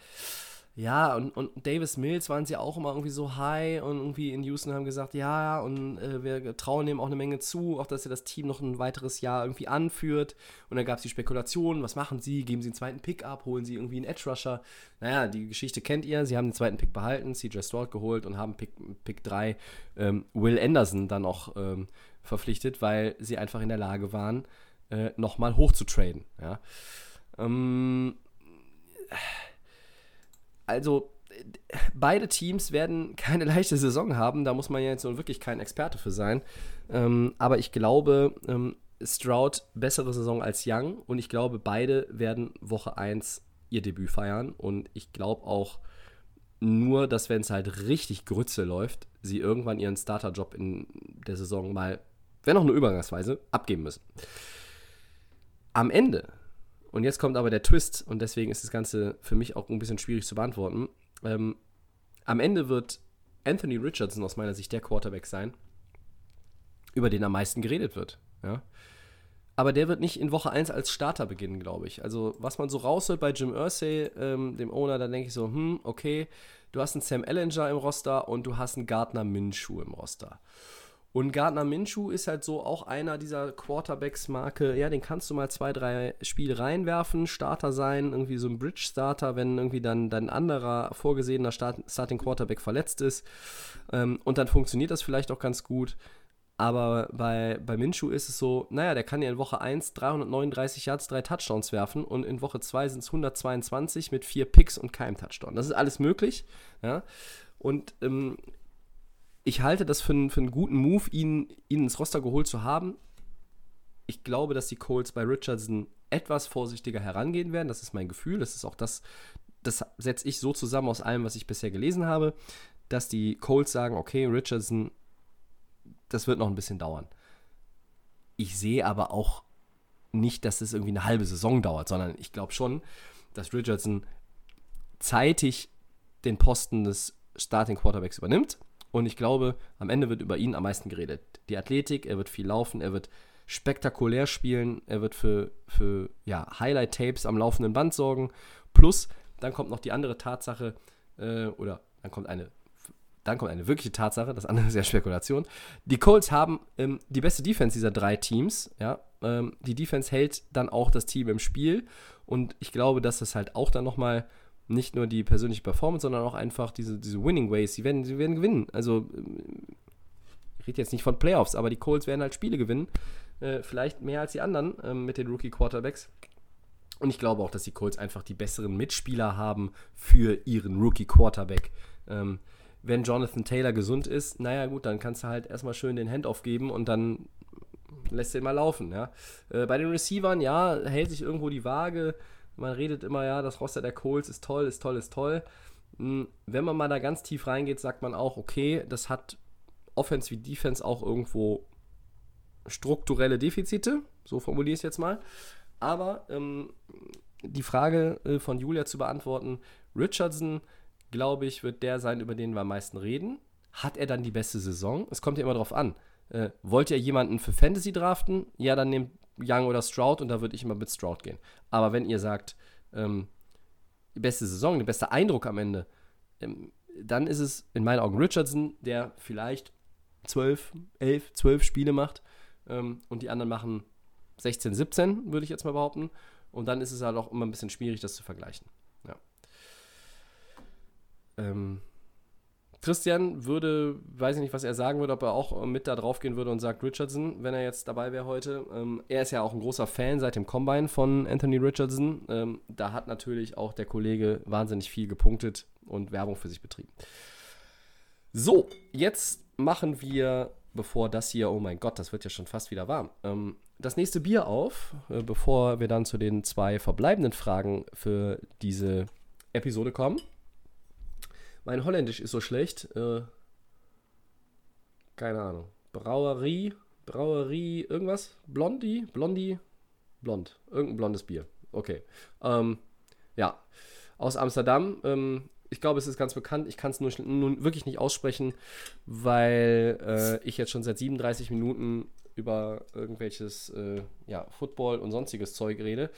Ja, und, und Davis Mills waren sie auch immer irgendwie so high und irgendwie in Houston haben gesagt, ja, und äh, wir trauen dem auch eine Menge zu, auch dass er das Team noch ein weiteres Jahr irgendwie anführt. Und dann gab es die Spekulation, was machen sie? Geben sie einen zweiten Pick ab? Holen sie irgendwie einen Edge Rusher? Naja, die Geschichte kennt ihr. Sie haben den zweiten Pick behalten, CJ Stroud geholt und haben Pick, Pick 3 ähm, Will Anderson dann auch ähm, verpflichtet, weil sie einfach in der Lage waren, äh, nochmal hoch zu traden. Ja. Ähm, also beide Teams werden keine leichte Saison haben. Da muss man ja jetzt wirklich kein Experte für sein. Ähm, aber ich glaube, ähm, Stroud bessere Saison als Young und ich glaube, beide werden Woche 1 ihr Debüt feiern und ich glaube auch nur, dass wenn es halt richtig Grütze läuft, sie irgendwann ihren Starterjob in der Saison mal, wenn auch nur übergangsweise, abgeben müssen. Am Ende und jetzt kommt aber der Twist und deswegen ist das Ganze für mich auch ein bisschen schwierig zu beantworten. Ähm, am Ende wird Anthony Richardson aus meiner Sicht der Quarterback sein, über den am meisten geredet wird. Ja? Aber der wird nicht in Woche 1 als Starter beginnen, glaube ich. Also, was man so raushört bei Jim Irsay, ähm, dem Owner, da denke ich so, hm, okay, du hast einen Sam Ellinger im Roster und du hast einen Gardner Minshew im Roster. Und Gardner Minshew ist halt so auch einer dieser Quarterbacks-Marke, ja, den kannst du mal zwei, drei Spiele reinwerfen, Starter sein, irgendwie so ein Bridge-Starter, wenn irgendwie dann dein anderer vorgesehener Start Starting Quarterback verletzt ist. Ähm, und dann funktioniert das vielleicht auch ganz gut. Aber bei, bei Minshew ist es so, naja, der kann ja in Woche 1 339 Yards, drei Touchdowns werfen und in Woche 2 sind es 122 mit vier Picks und keinem Touchdown. Das ist alles möglich. Ja? Und ähm, ich halte das für, für einen guten Move, ihn, ihn ins Roster geholt zu haben. Ich glaube, dass die Colts bei Richardson etwas vorsichtiger herangehen werden. Das ist mein Gefühl. Das ist auch das, das setze ich so zusammen aus allem, was ich bisher gelesen habe, dass die Colts sagen, okay, Richardson das wird noch ein bisschen dauern. Ich sehe aber auch nicht, dass das irgendwie eine halbe Saison dauert, sondern ich glaube schon, dass Richardson zeitig den Posten des Starting Quarterbacks übernimmt. Und ich glaube, am Ende wird über ihn am meisten geredet. Die Athletik, er wird viel laufen, er wird spektakulär spielen, er wird für, für ja, Highlight-Tapes am laufenden Band sorgen. Plus, dann kommt noch die andere Tatsache, äh, oder dann kommt eine dann kommt eine wirkliche Tatsache, das andere ist ja Spekulation. Die Colts haben ähm, die beste Defense dieser drei Teams. Ja? Ähm, die Defense hält dann auch das Team im Spiel. Und ich glaube, dass das halt auch dann nochmal nicht nur die persönliche Performance, sondern auch einfach diese, diese Winning Ways. Sie werden, sie werden gewinnen. Also, ich rede jetzt nicht von Playoffs, aber die Colts werden halt Spiele gewinnen. Äh, vielleicht mehr als die anderen äh, mit den Rookie Quarterbacks. Und ich glaube auch, dass die Colts einfach die besseren Mitspieler haben für ihren Rookie Quarterback. Ähm, wenn Jonathan Taylor gesund ist, naja gut, dann kannst du halt erstmal schön den Handoff geben und dann lässt den mal laufen. Ja. Äh, bei den Receivern, ja, hält sich irgendwo die Waage. Man redet immer, ja, das Roster der Colts ist toll, ist toll, ist toll. Hm, wenn man mal da ganz tief reingeht, sagt man auch, okay, das hat Offense wie Defense auch irgendwo strukturelle Defizite, so formuliere ich es jetzt mal. Aber ähm, die Frage äh, von Julia zu beantworten, Richardson glaube ich, wird der sein, über den wir am meisten reden. Hat er dann die beste Saison? Es kommt ja immer darauf an. Äh, wollt ihr jemanden für Fantasy draften? Ja, dann nehmt Young oder Stroud und da würde ich immer mit Stroud gehen. Aber wenn ihr sagt, ähm, die beste Saison, der beste Eindruck am Ende, ähm, dann ist es in meinen Augen Richardson, der vielleicht 12, 11, 12 Spiele macht ähm, und die anderen machen 16, 17, würde ich jetzt mal behaupten. Und dann ist es halt auch immer ein bisschen schwierig, das zu vergleichen. Ähm, Christian würde, weiß ich nicht, was er sagen würde, ob er auch mit da drauf gehen würde und sagt Richardson, wenn er jetzt dabei wäre heute. Ähm, er ist ja auch ein großer Fan seit dem Combine von Anthony Richardson. Ähm, da hat natürlich auch der Kollege wahnsinnig viel gepunktet und Werbung für sich betrieben. So, jetzt machen wir, bevor das hier, oh mein Gott, das wird ja schon fast wieder warm, ähm, das nächste Bier auf, äh, bevor wir dann zu den zwei verbleibenden Fragen für diese Episode kommen. Mein Holländisch ist so schlecht. Äh, keine Ahnung. Brauerie, Brauerie, irgendwas? Blondie, Blondie, Blond. Irgendein blondes Bier. Okay. Ähm, ja, aus Amsterdam. Ähm, ich glaube, es ist ganz bekannt. Ich kann es nur, nun wirklich nicht aussprechen, weil äh, ich jetzt schon seit 37 Minuten über irgendwelches äh, ja, Football und sonstiges Zeug rede.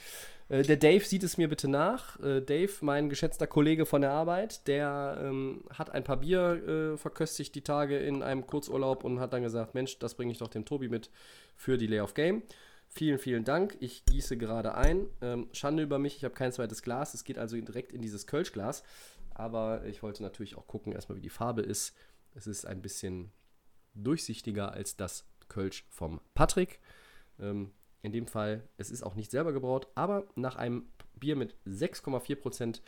Äh, der Dave sieht es mir bitte nach. Äh, Dave, mein geschätzter Kollege von der Arbeit, der ähm, hat ein paar Bier äh, verköstigt die Tage in einem Kurzurlaub und hat dann gesagt, Mensch, das bringe ich doch dem Tobi mit für die Lay of Game. Vielen, vielen Dank. Ich gieße gerade ein. Ähm, Schande über mich, ich habe kein zweites Glas. Es geht also direkt in dieses Kölschglas. Aber ich wollte natürlich auch gucken, erstmal wie die Farbe ist. Es ist ein bisschen durchsichtiger als das Kölsch vom Patrick. Ähm, in dem Fall, es ist auch nicht selber gebraut, aber nach einem Bier mit 6,4%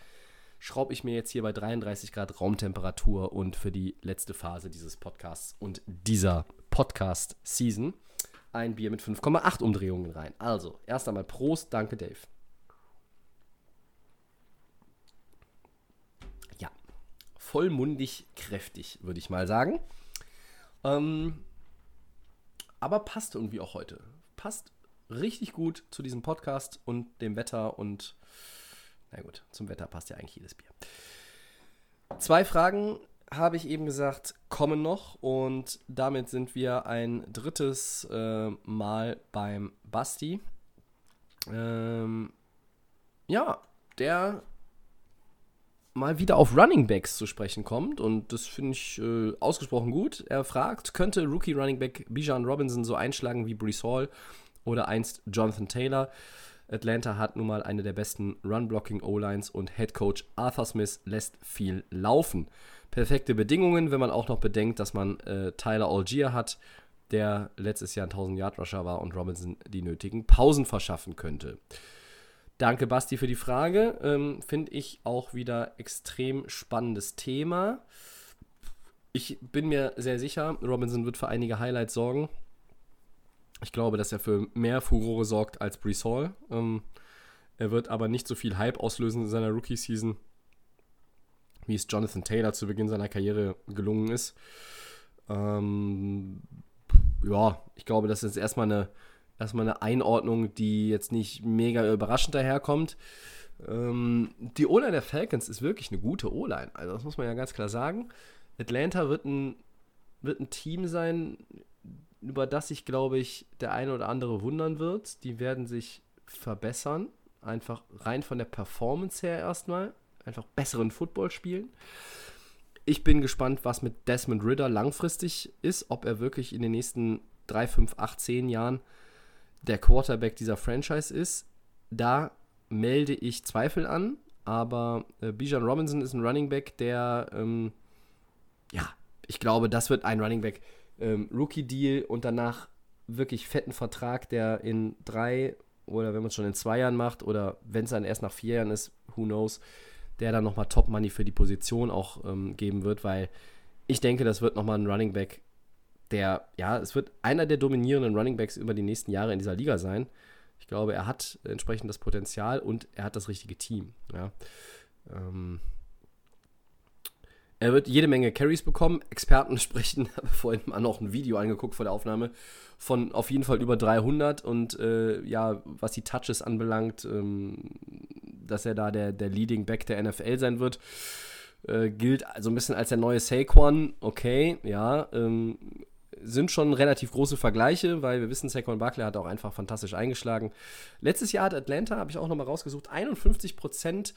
schraube ich mir jetzt hier bei 33 Grad Raumtemperatur und für die letzte Phase dieses Podcasts und dieser Podcast-Season ein Bier mit 5,8 Umdrehungen rein. Also, erst einmal Prost, danke Dave. Ja, vollmundig kräftig, würde ich mal sagen. Ähm, aber passt irgendwie auch heute. Passt richtig gut zu diesem Podcast und dem Wetter und na gut, zum Wetter passt ja eigentlich jedes Bier. Zwei Fragen habe ich eben gesagt, kommen noch und damit sind wir ein drittes äh, Mal beim Basti. Ähm, ja, der mal wieder auf Running Backs zu sprechen kommt und das finde ich äh, ausgesprochen gut. Er fragt, könnte Rookie Running Back Bijan Robinson so einschlagen wie Brees Hall oder einst Jonathan Taylor. Atlanta hat nun mal eine der besten Run-Blocking-O-Lines und Head Coach Arthur Smith lässt viel laufen. Perfekte Bedingungen, wenn man auch noch bedenkt, dass man äh, Tyler Algier hat, der letztes Jahr ein 1000-Yard-Rusher war und Robinson die nötigen Pausen verschaffen könnte. Danke, Basti, für die Frage. Ähm, Finde ich auch wieder extrem spannendes Thema. Ich bin mir sehr sicher, Robinson wird für einige Highlights sorgen. Ich glaube, dass er für mehr Furore sorgt als Brees Hall. Ähm, er wird aber nicht so viel Hype auslösen in seiner Rookie-Season, wie es Jonathan Taylor zu Beginn seiner Karriere gelungen ist. Ähm, ja, ich glaube, das ist erstmal eine, erstmal eine Einordnung, die jetzt nicht mega überraschend daherkommt. Ähm, die O-Line der Falcons ist wirklich eine gute O-Line. Also, das muss man ja ganz klar sagen. Atlanta wird ein, wird ein Team sein, über das sich, glaube ich, der eine oder andere wundern wird. Die werden sich verbessern. Einfach rein von der Performance her erstmal. Einfach besseren Football spielen. Ich bin gespannt, was mit Desmond Ritter langfristig ist, ob er wirklich in den nächsten 3, 5, 8, 10 Jahren der Quarterback dieser Franchise ist. Da melde ich Zweifel an, aber äh, Bijan Robinson ist ein Running Back, der, ähm, ja, ich glaube, das wird ein Running Back ähm, Rookie-Deal und danach wirklich fetten Vertrag, der in drei oder wenn man es schon in zwei Jahren macht oder wenn es dann erst nach vier Jahren ist, who knows, der dann nochmal Top-Money für die Position auch ähm, geben wird, weil ich denke, das wird nochmal ein Running Back, der, ja, es wird einer der dominierenden Running Backs über die nächsten Jahre in dieser Liga sein. Ich glaube, er hat entsprechend das Potenzial und er hat das richtige Team. Ja. Ähm, er wird jede Menge Carries bekommen. Experten sprechen, habe vorhin mal noch ein Video angeguckt vor der Aufnahme, von auf jeden Fall über 300. Und äh, ja, was die Touches anbelangt, ähm, dass er da der, der Leading Back der NFL sein wird, äh, gilt so ein bisschen als der neue Saquon. Okay, ja, ähm, sind schon relativ große Vergleiche, weil wir wissen, Saquon Barkley hat auch einfach fantastisch eingeschlagen. Letztes Jahr hat Atlanta, habe ich auch nochmal rausgesucht, 51 Prozent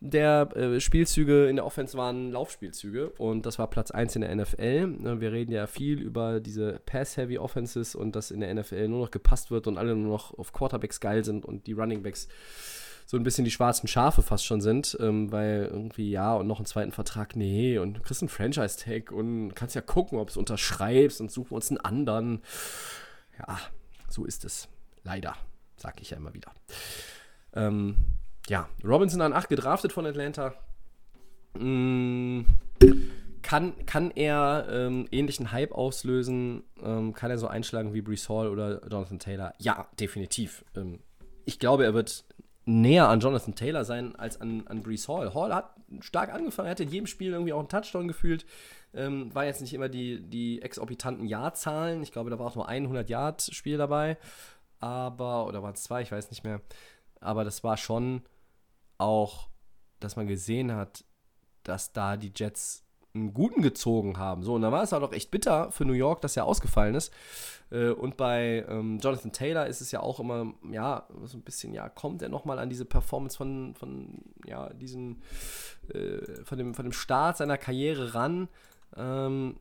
der äh, Spielzüge in der Offense waren Laufspielzüge und das war Platz 1 in der NFL. Ne, wir reden ja viel über diese Pass-Heavy Offenses und dass in der NFL nur noch gepasst wird und alle nur noch auf Quarterbacks geil sind und die Runningbacks so ein bisschen die schwarzen Schafe fast schon sind, ähm, weil irgendwie ja und noch einen zweiten Vertrag, nee, und du kriegst einen Franchise-Tag und kannst ja gucken, ob du es unterschreibst und suchen uns einen anderen. Ja, so ist es. Leider, sag ich ja immer wieder. Ähm, ja, Robinson an 8 gedraftet von Atlanta. Mm, kann, kann er ähm, ähnlichen Hype auslösen? Ähm, kann er so einschlagen wie Brees Hall oder Jonathan Taylor? Ja, definitiv. Ähm, ich glaube, er wird näher an Jonathan Taylor sein als an, an Brees Hall. Hall hat stark angefangen, er hatte in jedem Spiel irgendwie auch einen Touchdown gefühlt. Ähm, war jetzt nicht immer die, die exorbitanten Jahrzahlen. Ich glaube, da war auch nur ein 100-Yard-Spiel dabei. Aber, oder waren es zwei, ich weiß nicht mehr. Aber das war schon auch, dass man gesehen hat, dass da die Jets einen guten gezogen haben. So, und da war es auch noch echt bitter für New York, dass er ausgefallen ist. Äh, und bei ähm, Jonathan Taylor ist es ja auch immer, ja, so ein bisschen, ja, kommt er nochmal an diese Performance von, von ja, diesen, äh, von, dem, von dem Start seiner Karriere ran. Ähm,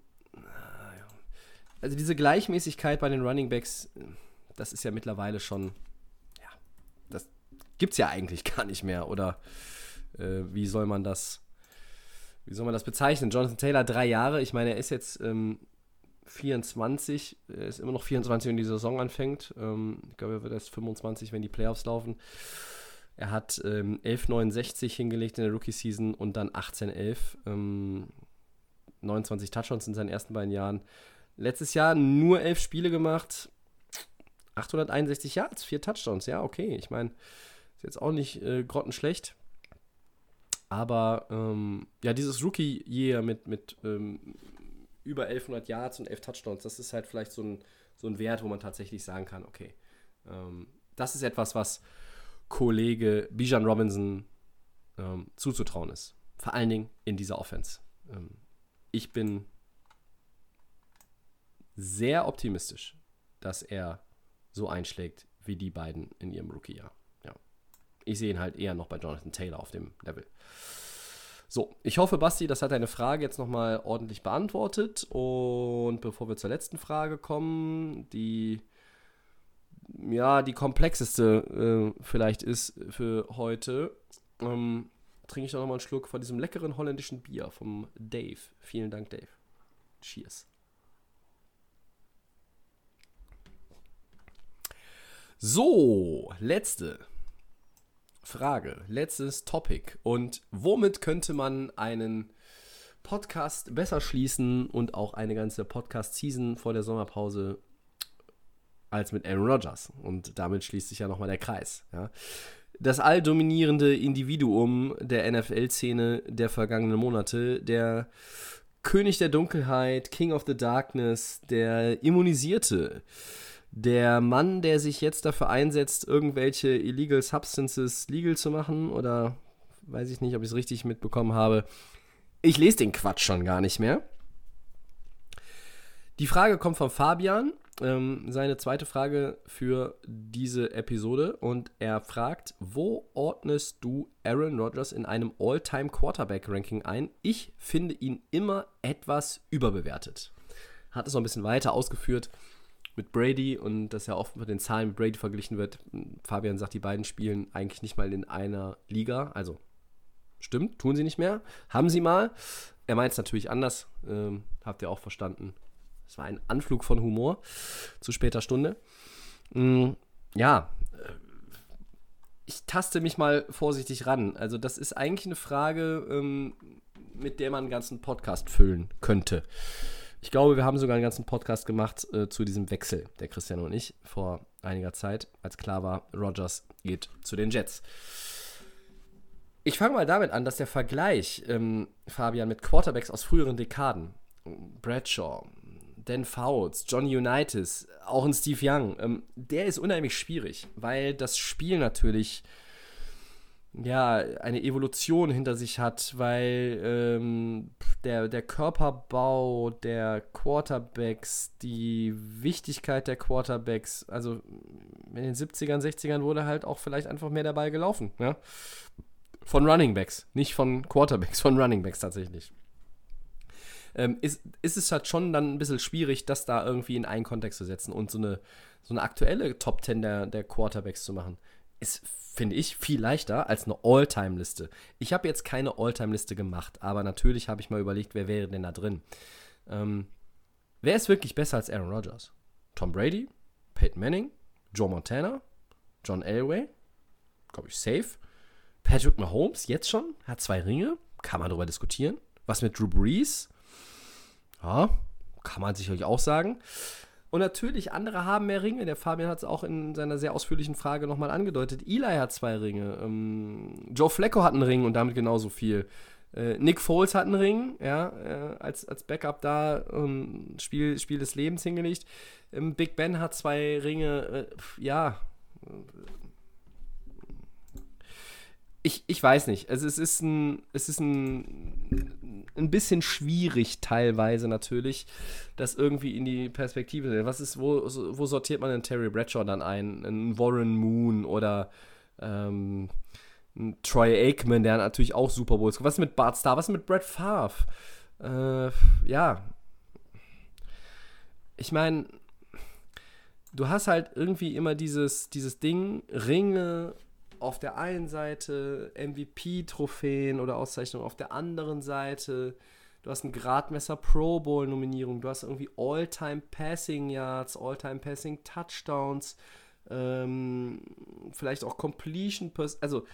also diese Gleichmäßigkeit bei den Running Backs, das ist ja mittlerweile schon gibt es ja eigentlich gar nicht mehr. Oder äh, wie soll man das, wie soll man das bezeichnen? Jonathan Taylor, drei Jahre. Ich meine, er ist jetzt ähm, 24, er ist immer noch 24, wenn die Saison anfängt. Ähm, ich glaube, er wird erst 25, wenn die Playoffs laufen. Er hat ähm, 11,69 hingelegt in der Rookie-Season und dann 18,11. Ähm, 29 Touchdowns in seinen ersten beiden Jahren. Letztes Jahr nur 11 Spiele gemacht. 861 Yards, 4 Touchdowns. Ja, okay. Ich meine, ist jetzt auch nicht äh, grottenschlecht. Aber ähm, ja, dieses Rookie-Year mit, mit ähm, über 1100 Yards und 11 Touchdowns, das ist halt vielleicht so ein, so ein Wert, wo man tatsächlich sagen kann, okay, ähm, das ist etwas, was Kollege Bijan Robinson ähm, zuzutrauen ist. Vor allen Dingen in dieser Offense. Ähm, ich bin sehr optimistisch, dass er so einschlägt wie die beiden in ihrem Rookie-Jahr ich sehe ihn halt eher noch bei Jonathan Taylor auf dem Level. So, ich hoffe, Basti, das hat deine Frage jetzt nochmal ordentlich beantwortet. Und bevor wir zur letzten Frage kommen, die ja die komplexeste äh, vielleicht ist für heute, ähm, trinke ich doch nochmal einen Schluck von diesem leckeren holländischen Bier vom Dave. Vielen Dank, Dave. Cheers. So, letzte Frage, letztes Topic. Und womit könnte man einen Podcast besser schließen und auch eine ganze Podcast-Season vor der Sommerpause als mit Aaron Rodgers? Und damit schließt sich ja nochmal der Kreis. Ja. Das alldominierende Individuum der NFL-Szene der vergangenen Monate, der König der Dunkelheit, King of the Darkness, der Immunisierte, der Mann, der sich jetzt dafür einsetzt, irgendwelche illegal substances legal zu machen oder weiß ich nicht, ob ich es richtig mitbekommen habe. Ich lese den Quatsch schon gar nicht mehr. Die Frage kommt von Fabian, ähm, seine zweite Frage für diese Episode und er fragt, wo ordnest du Aaron Rodgers in einem All-Time Quarterback-Ranking ein? Ich finde ihn immer etwas überbewertet. Hat es noch ein bisschen weiter ausgeführt mit Brady und dass er oft mit den Zahlen mit Brady verglichen wird. Fabian sagt, die beiden spielen eigentlich nicht mal in einer Liga, also stimmt, tun sie nicht mehr, haben sie mal. Er meint es natürlich anders, ähm, habt ihr auch verstanden. Es war ein Anflug von Humor zu später Stunde. Mm, ja, äh, ich taste mich mal vorsichtig ran. Also, das ist eigentlich eine Frage, ähm, mit der man einen ganzen Podcast füllen könnte. Ich glaube, wir haben sogar einen ganzen Podcast gemacht äh, zu diesem Wechsel, der Christian und ich, vor einiger Zeit, als klar war, Rogers geht zu den Jets. Ich fange mal damit an, dass der Vergleich, ähm, Fabian, mit Quarterbacks aus früheren Dekaden, Bradshaw, Dan Fouts, Johnny Unitas, auch ein Steve Young, ähm, der ist unheimlich schwierig, weil das Spiel natürlich ja eine Evolution hinter sich hat, weil ähm, der, der Körperbau der Quarterbacks, die Wichtigkeit der Quarterbacks, also in den 70ern, 60ern wurde halt auch vielleicht einfach mehr Ball gelaufen. Ja? Von Running Backs, nicht von Quarterbacks, von Running Backs tatsächlich ähm, ist, ist es halt schon dann ein bisschen schwierig, das da irgendwie in einen Kontext zu setzen und so eine, so eine aktuelle Top 10 der, der Quarterbacks zu machen. Ist, finde ich, viel leichter als eine All-Time-Liste. Ich habe jetzt keine All-Time-Liste gemacht, aber natürlich habe ich mal überlegt, wer wäre denn da drin. Ähm, wer ist wirklich besser als Aaron Rodgers? Tom Brady? Peyton Manning? Joe Montana? John Elway? Glaube ich, safe. Patrick Mahomes, jetzt schon? Hat zwei Ringe? Kann man darüber diskutieren. Was mit Drew Brees? Ja, kann man sicherlich auch sagen. Und natürlich, andere haben mehr Ringe. Der Fabian hat es auch in seiner sehr ausführlichen Frage nochmal angedeutet. Eli hat zwei Ringe. Ähm, Joe Flacco hat einen Ring und damit genauso viel. Äh, Nick Foles hat einen Ring, ja, äh, als, als Backup da ähm, Spiel, Spiel des Lebens hingelegt. Ähm, Big Ben hat zwei Ringe. Äh, ja, ich, ich weiß nicht. Also es ist ein, es ist ein, ein bisschen schwierig teilweise natürlich, das irgendwie in die Perspektive. Was ist, wo, wo sortiert man denn Terry Bradshaw dann ein? Ein Warren Moon oder ähm, ein Troy Aikman, der natürlich auch Super Bowls. Was ist mit Bart Starr? Was ist mit Brett Favre? Äh, ja. Ich meine, du hast halt irgendwie immer dieses, dieses Ding, Ringe auf der einen Seite MVP-Trophäen oder Auszeichnungen, auf der anderen Seite du hast ein Gradmesser Pro Bowl Nominierung, du hast irgendwie All-Time Passing Yards, All-Time Passing Touchdowns, ähm, vielleicht auch Completion, also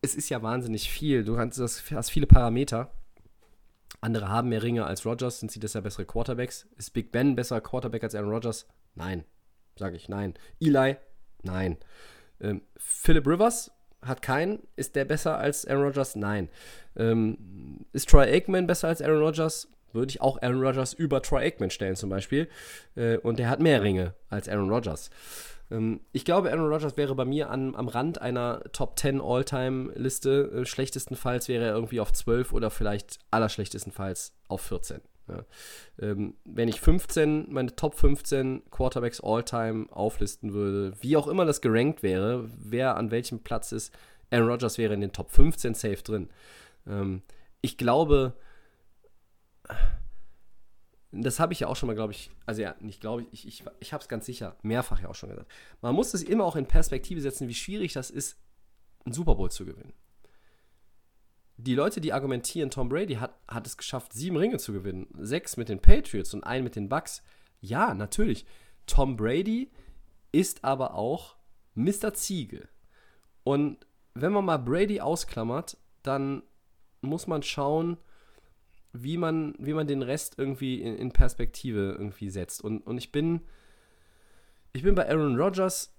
es ist ja wahnsinnig viel. Du hast, hast viele Parameter. Andere haben mehr Ringe als Rogers, sind sie deshalb bessere Quarterbacks? Ist Big Ben besser Quarterback als Aaron Rodgers? Nein, sage ich nein. Eli? Nein. Ähm, Philip Rivers hat keinen. Ist der besser als Aaron Rodgers? Nein. Ähm, ist Troy Aikman besser als Aaron Rodgers? Würde ich auch Aaron Rodgers über Troy Aikman stellen zum Beispiel. Äh, und der hat mehr Ringe als Aaron Rodgers. Ähm, ich glaube, Aaron Rodgers wäre bei mir an, am Rand einer Top 10 All-Time-Liste. Äh, schlechtestenfalls wäre er irgendwie auf 12 oder vielleicht allerschlechtestenfalls auf 14. Ja. Ähm, wenn ich 15, meine Top 15 Quarterbacks All-Time auflisten würde, wie auch immer das gerankt wäre, wer an welchem Platz ist, Aaron Rodgers wäre in den Top 15 safe drin. Ähm, ich glaube, das habe ich ja auch schon mal, glaube ich, also ja, nicht glaube ich, ich, ich, ich habe es ganz sicher mehrfach ja auch schon gesagt. Man muss es immer auch in Perspektive setzen, wie schwierig das ist, einen Super Bowl zu gewinnen die Leute, die argumentieren, Tom Brady hat, hat es geschafft, sieben Ringe zu gewinnen, sechs mit den Patriots und einen mit den Bucks. Ja, natürlich. Tom Brady ist aber auch Mr. Ziege. Und wenn man mal Brady ausklammert, dann muss man schauen, wie man, wie man den Rest irgendwie in, in Perspektive irgendwie setzt. Und, und ich bin, ich bin bei Aaron Rodgers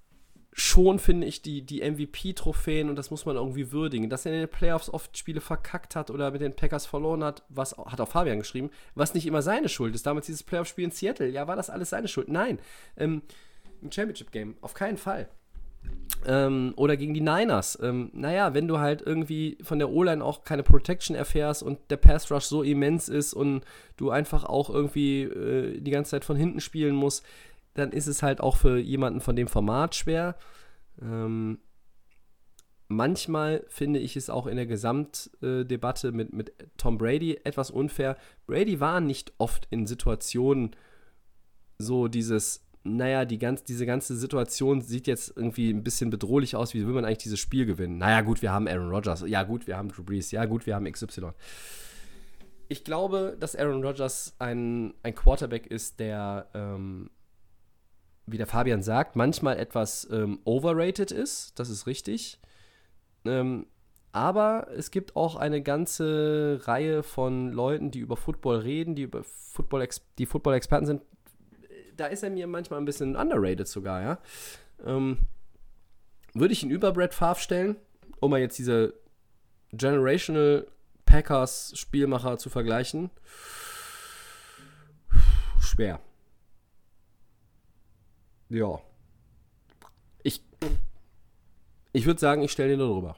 schon, finde ich, die, die MVP-Trophäen und das muss man irgendwie würdigen. Dass er in den Playoffs oft Spiele verkackt hat oder mit den Packers verloren hat, was hat auch Fabian geschrieben, was nicht immer seine Schuld ist. Damals dieses Playoff-Spiel in Seattle, ja, war das alles seine Schuld? Nein. Ähm, Im Championship-Game, auf keinen Fall. Ähm, oder gegen die Niners. Ähm, naja, wenn du halt irgendwie von der O-Line auch keine Protection erfährst und der Pass Rush so immens ist und du einfach auch irgendwie äh, die ganze Zeit von hinten spielen musst, dann ist es halt auch für jemanden von dem Format schwer. Ähm, manchmal finde ich es auch in der Gesamtdebatte mit, mit Tom Brady etwas unfair. Brady war nicht oft in Situationen so dieses, naja, die ganz, diese ganze Situation sieht jetzt irgendwie ein bisschen bedrohlich aus. Wie will man eigentlich dieses Spiel gewinnen? Naja, gut, wir haben Aaron Rodgers. Ja, gut, wir haben Drew Brees. Ja, gut, wir haben XY. Ich glaube, dass Aaron Rodgers ein, ein Quarterback ist, der ähm, wie der Fabian sagt, manchmal etwas ähm, overrated ist. Das ist richtig. Ähm, aber es gibt auch eine ganze Reihe von Leuten, die über Football reden, die über Football, die Football-Experten sind. Da ist er mir manchmal ein bisschen underrated sogar, ja. Ähm, würde ich ihn über Brett Favre stellen, um mal jetzt diese Generational Packers Spielmacher zu vergleichen? Schwer. Ja. Ich, ich würde sagen, ich stelle den darüber.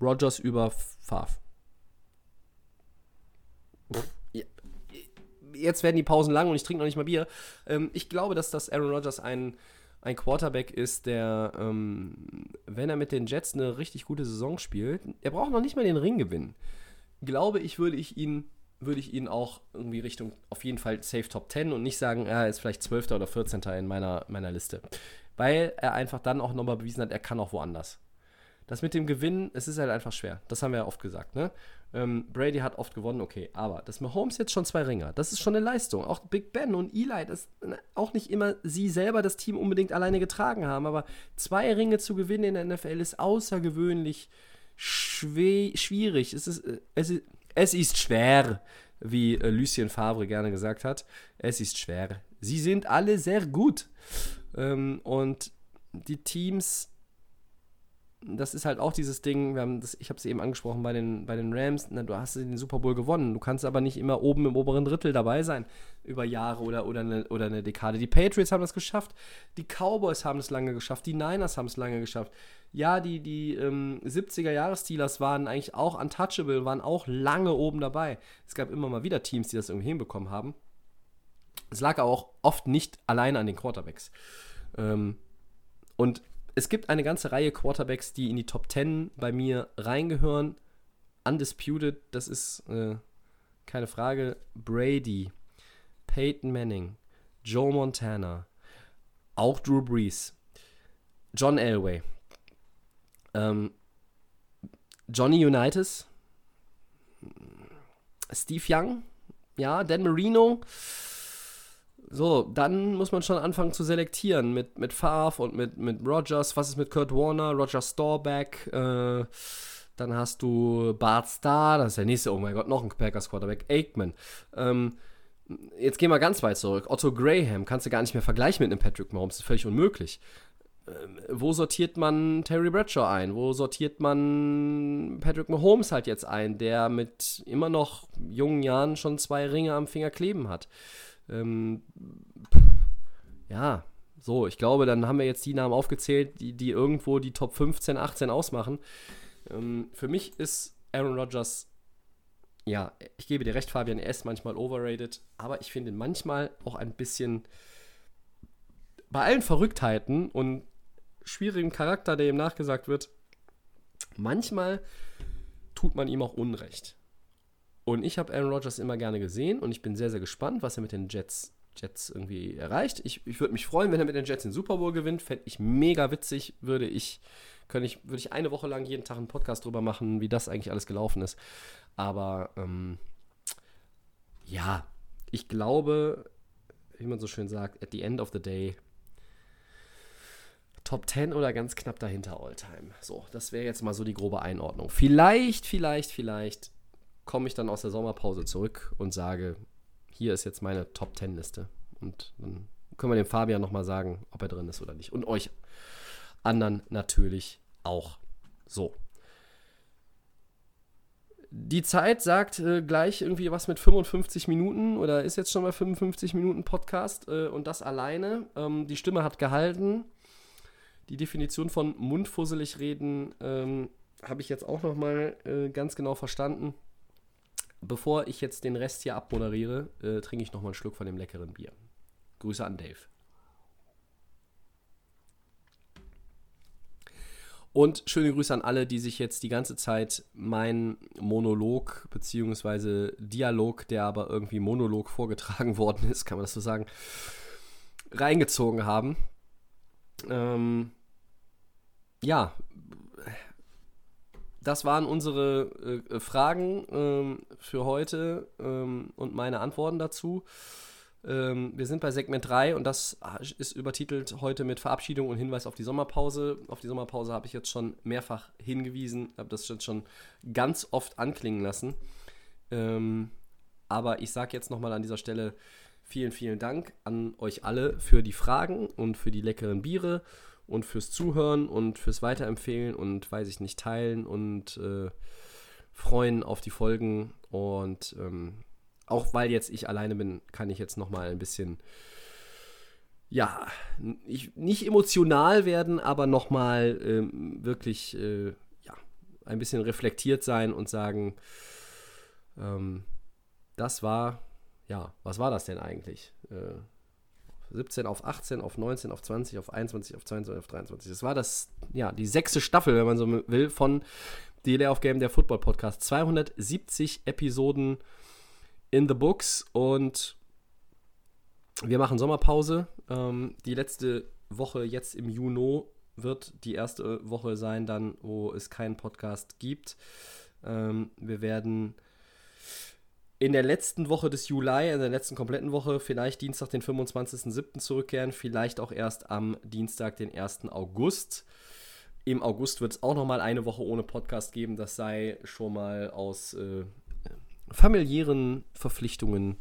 Rogers über Favre. Jetzt werden die Pausen lang und ich trinke noch nicht mal Bier. Ähm, ich glaube, dass das Aaron Rodgers ein, ein Quarterback ist, der, ähm, wenn er mit den Jets eine richtig gute Saison spielt, er braucht noch nicht mal den Ring gewinnen. Glaube ich, würde ich ihn würde ich ihn auch irgendwie Richtung auf jeden Fall Safe Top 10 und nicht sagen, er ist vielleicht 12. oder 14. in meiner, meiner Liste. Weil er einfach dann auch nochmal bewiesen hat, er kann auch woanders. Das mit dem Gewinnen, es ist halt einfach schwer. Das haben wir ja oft gesagt. Ne? Ähm, Brady hat oft gewonnen, okay. Aber dass Mahomes jetzt schon zwei Ringer, das ist schon eine Leistung. Auch Big Ben und Eli, das ne, auch nicht immer sie selber das Team unbedingt alleine getragen haben. Aber zwei Ringe zu gewinnen in der NFL ist außergewöhnlich schwierig. Es ist, äh, es ist es ist schwer, wie äh, Lucien Favre gerne gesagt hat. Es ist schwer. Sie sind alle sehr gut. Ähm, und die Teams das ist halt auch dieses Ding, wir haben das, ich habe es eben angesprochen bei den, bei den Rams, na, du hast den Super Bowl gewonnen, du kannst aber nicht immer oben im oberen Drittel dabei sein, über Jahre oder, oder, eine, oder eine Dekade. Die Patriots haben das geschafft, die Cowboys haben es lange geschafft, die Niners haben es lange geschafft. Ja, die, die ähm, 70er-Jahres-Steelers waren eigentlich auch untouchable, waren auch lange oben dabei. Es gab immer mal wieder Teams, die das irgendwie hinbekommen haben. Es lag aber auch oft nicht alleine an den Quarterbacks. Ähm, und es gibt eine ganze Reihe Quarterbacks, die in die Top 10 bei mir reingehören. Undisputed, das ist äh, keine Frage. Brady, Peyton Manning, Joe Montana, auch Drew Brees, John Elway, ähm, Johnny Unitas, Steve Young, ja, Dan Marino, so, dann muss man schon anfangen zu selektieren mit, mit Favre und mit, mit Rogers. Was ist mit Kurt Warner, Roger Storbeck? Äh, dann hast du Bart Starr, das ist der nächste, oh mein Gott, noch ein Packers Quarterback, Aikman. Ähm, jetzt gehen wir ganz weit zurück. Otto Graham kannst du gar nicht mehr vergleichen mit einem Patrick Mahomes, das ist völlig unmöglich. Ähm, wo sortiert man Terry Bradshaw ein? Wo sortiert man Patrick Mahomes halt jetzt ein, der mit immer noch jungen Jahren schon zwei Ringe am Finger kleben hat? Ähm, ja, so, ich glaube, dann haben wir jetzt die Namen aufgezählt, die, die irgendwo die Top 15, 18 ausmachen. Ähm, für mich ist Aaron Rodgers, ja, ich gebe dir recht, Fabian, er ist manchmal overrated, aber ich finde manchmal auch ein bisschen bei allen Verrücktheiten und schwierigem Charakter, der ihm nachgesagt wird, manchmal tut man ihm auch Unrecht. Und ich habe Aaron Rodgers immer gerne gesehen und ich bin sehr, sehr gespannt, was er mit den Jets, Jets irgendwie erreicht. Ich, ich würde mich freuen, wenn er mit den Jets den Super Bowl gewinnt. Fände ich mega witzig, würde ich, könnte ich, würde ich eine Woche lang jeden Tag einen Podcast drüber machen, wie das eigentlich alles gelaufen ist. Aber ähm, ja, ich glaube, wie man so schön sagt, at the end of the day, Top 10 oder ganz knapp dahinter Alltime. So, das wäre jetzt mal so die grobe Einordnung. Vielleicht, vielleicht, vielleicht komme ich dann aus der Sommerpause zurück und sage, hier ist jetzt meine Top 10 Liste. Und dann können wir dem Fabian nochmal sagen, ob er drin ist oder nicht. Und euch anderen natürlich auch. So. Die Zeit sagt äh, gleich irgendwie was mit 55 Minuten oder ist jetzt schon mal 55 Minuten Podcast äh, und das alleine. Ähm, die Stimme hat gehalten. Die Definition von mundfusselig reden ähm, habe ich jetzt auch nochmal äh, ganz genau verstanden. Bevor ich jetzt den Rest hier abmoderiere, äh, trinke ich nochmal einen Schluck von dem leckeren Bier. Grüße an Dave. Und schöne Grüße an alle, die sich jetzt die ganze Zeit meinen Monolog bzw. Dialog, der aber irgendwie Monolog vorgetragen worden ist, kann man das so sagen, reingezogen haben. Ähm, ja, das waren unsere äh, Fragen ähm, für heute ähm, und meine Antworten dazu. Ähm, wir sind bei Segment 3 und das ist übertitelt heute mit Verabschiedung und Hinweis auf die Sommerpause. Auf die Sommerpause habe ich jetzt schon mehrfach hingewiesen, habe das jetzt schon ganz oft anklingen lassen. Ähm, aber ich sage jetzt nochmal an dieser Stelle vielen, vielen Dank an euch alle für die Fragen und für die leckeren Biere und fürs Zuhören und fürs Weiterempfehlen und weiß ich nicht, teilen und äh, freuen auf die Folgen und ähm, auch weil jetzt ich alleine bin, kann ich jetzt noch mal ein bisschen ja, ich, nicht emotional werden, aber noch mal ähm, wirklich äh, ja, ein bisschen reflektiert sein und sagen, ähm, das war, ja, was war das denn eigentlich? Äh, 17 auf 18, auf 19, auf 20, auf 21, auf 22, auf 23. Das war das, ja, die sechste Staffel, wenn man so will, von Delay of Game, der Football Podcast. 270 Episoden in the books und wir machen Sommerpause. Ähm, die letzte Woche jetzt im Juni wird die erste Woche sein, dann, wo es keinen Podcast gibt. Ähm, wir werden in der letzten Woche des Juli, in der letzten kompletten Woche, vielleicht Dienstag, den 25.07. zurückkehren, vielleicht auch erst am Dienstag, den 1. August. Im August wird es auch nochmal eine Woche ohne Podcast geben. Das sei schon mal aus äh, familiären Verpflichtungen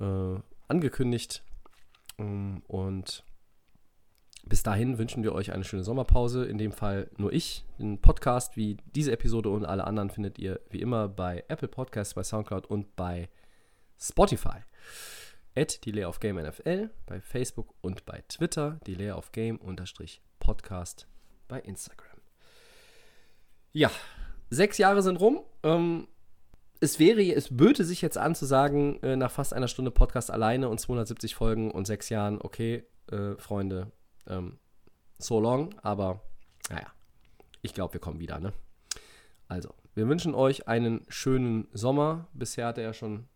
äh, angekündigt. Ähm, und bis dahin wünschen wir euch eine schöne Sommerpause. In dem Fall nur ich. Den Podcast wie diese Episode und alle anderen findet ihr wie immer bei Apple Podcasts, bei Soundcloud und bei Spotify. At Delay of Game NFL bei Facebook und bei Twitter. Delay of Game unterstrich Podcast bei Instagram. Ja, sechs Jahre sind rum. Ähm, es wäre, es böte sich jetzt an zu sagen, äh, nach fast einer Stunde Podcast alleine und 270 Folgen und sechs Jahren, okay, äh, Freunde, ähm, so long, aber naja, ich glaube, wir kommen wieder, ne? Also, wir wünschen euch einen schönen Sommer. Bisher hat er ja schon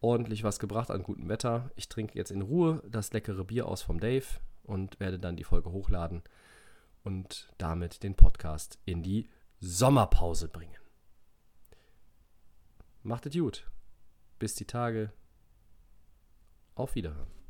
ordentlich was gebracht an gutem Wetter. Ich trinke jetzt in Ruhe das leckere Bier aus vom Dave und werde dann die Folge hochladen und damit den Podcast in die Sommerpause bringen. Macht es gut. Bis die Tage. Auf Wiederhören.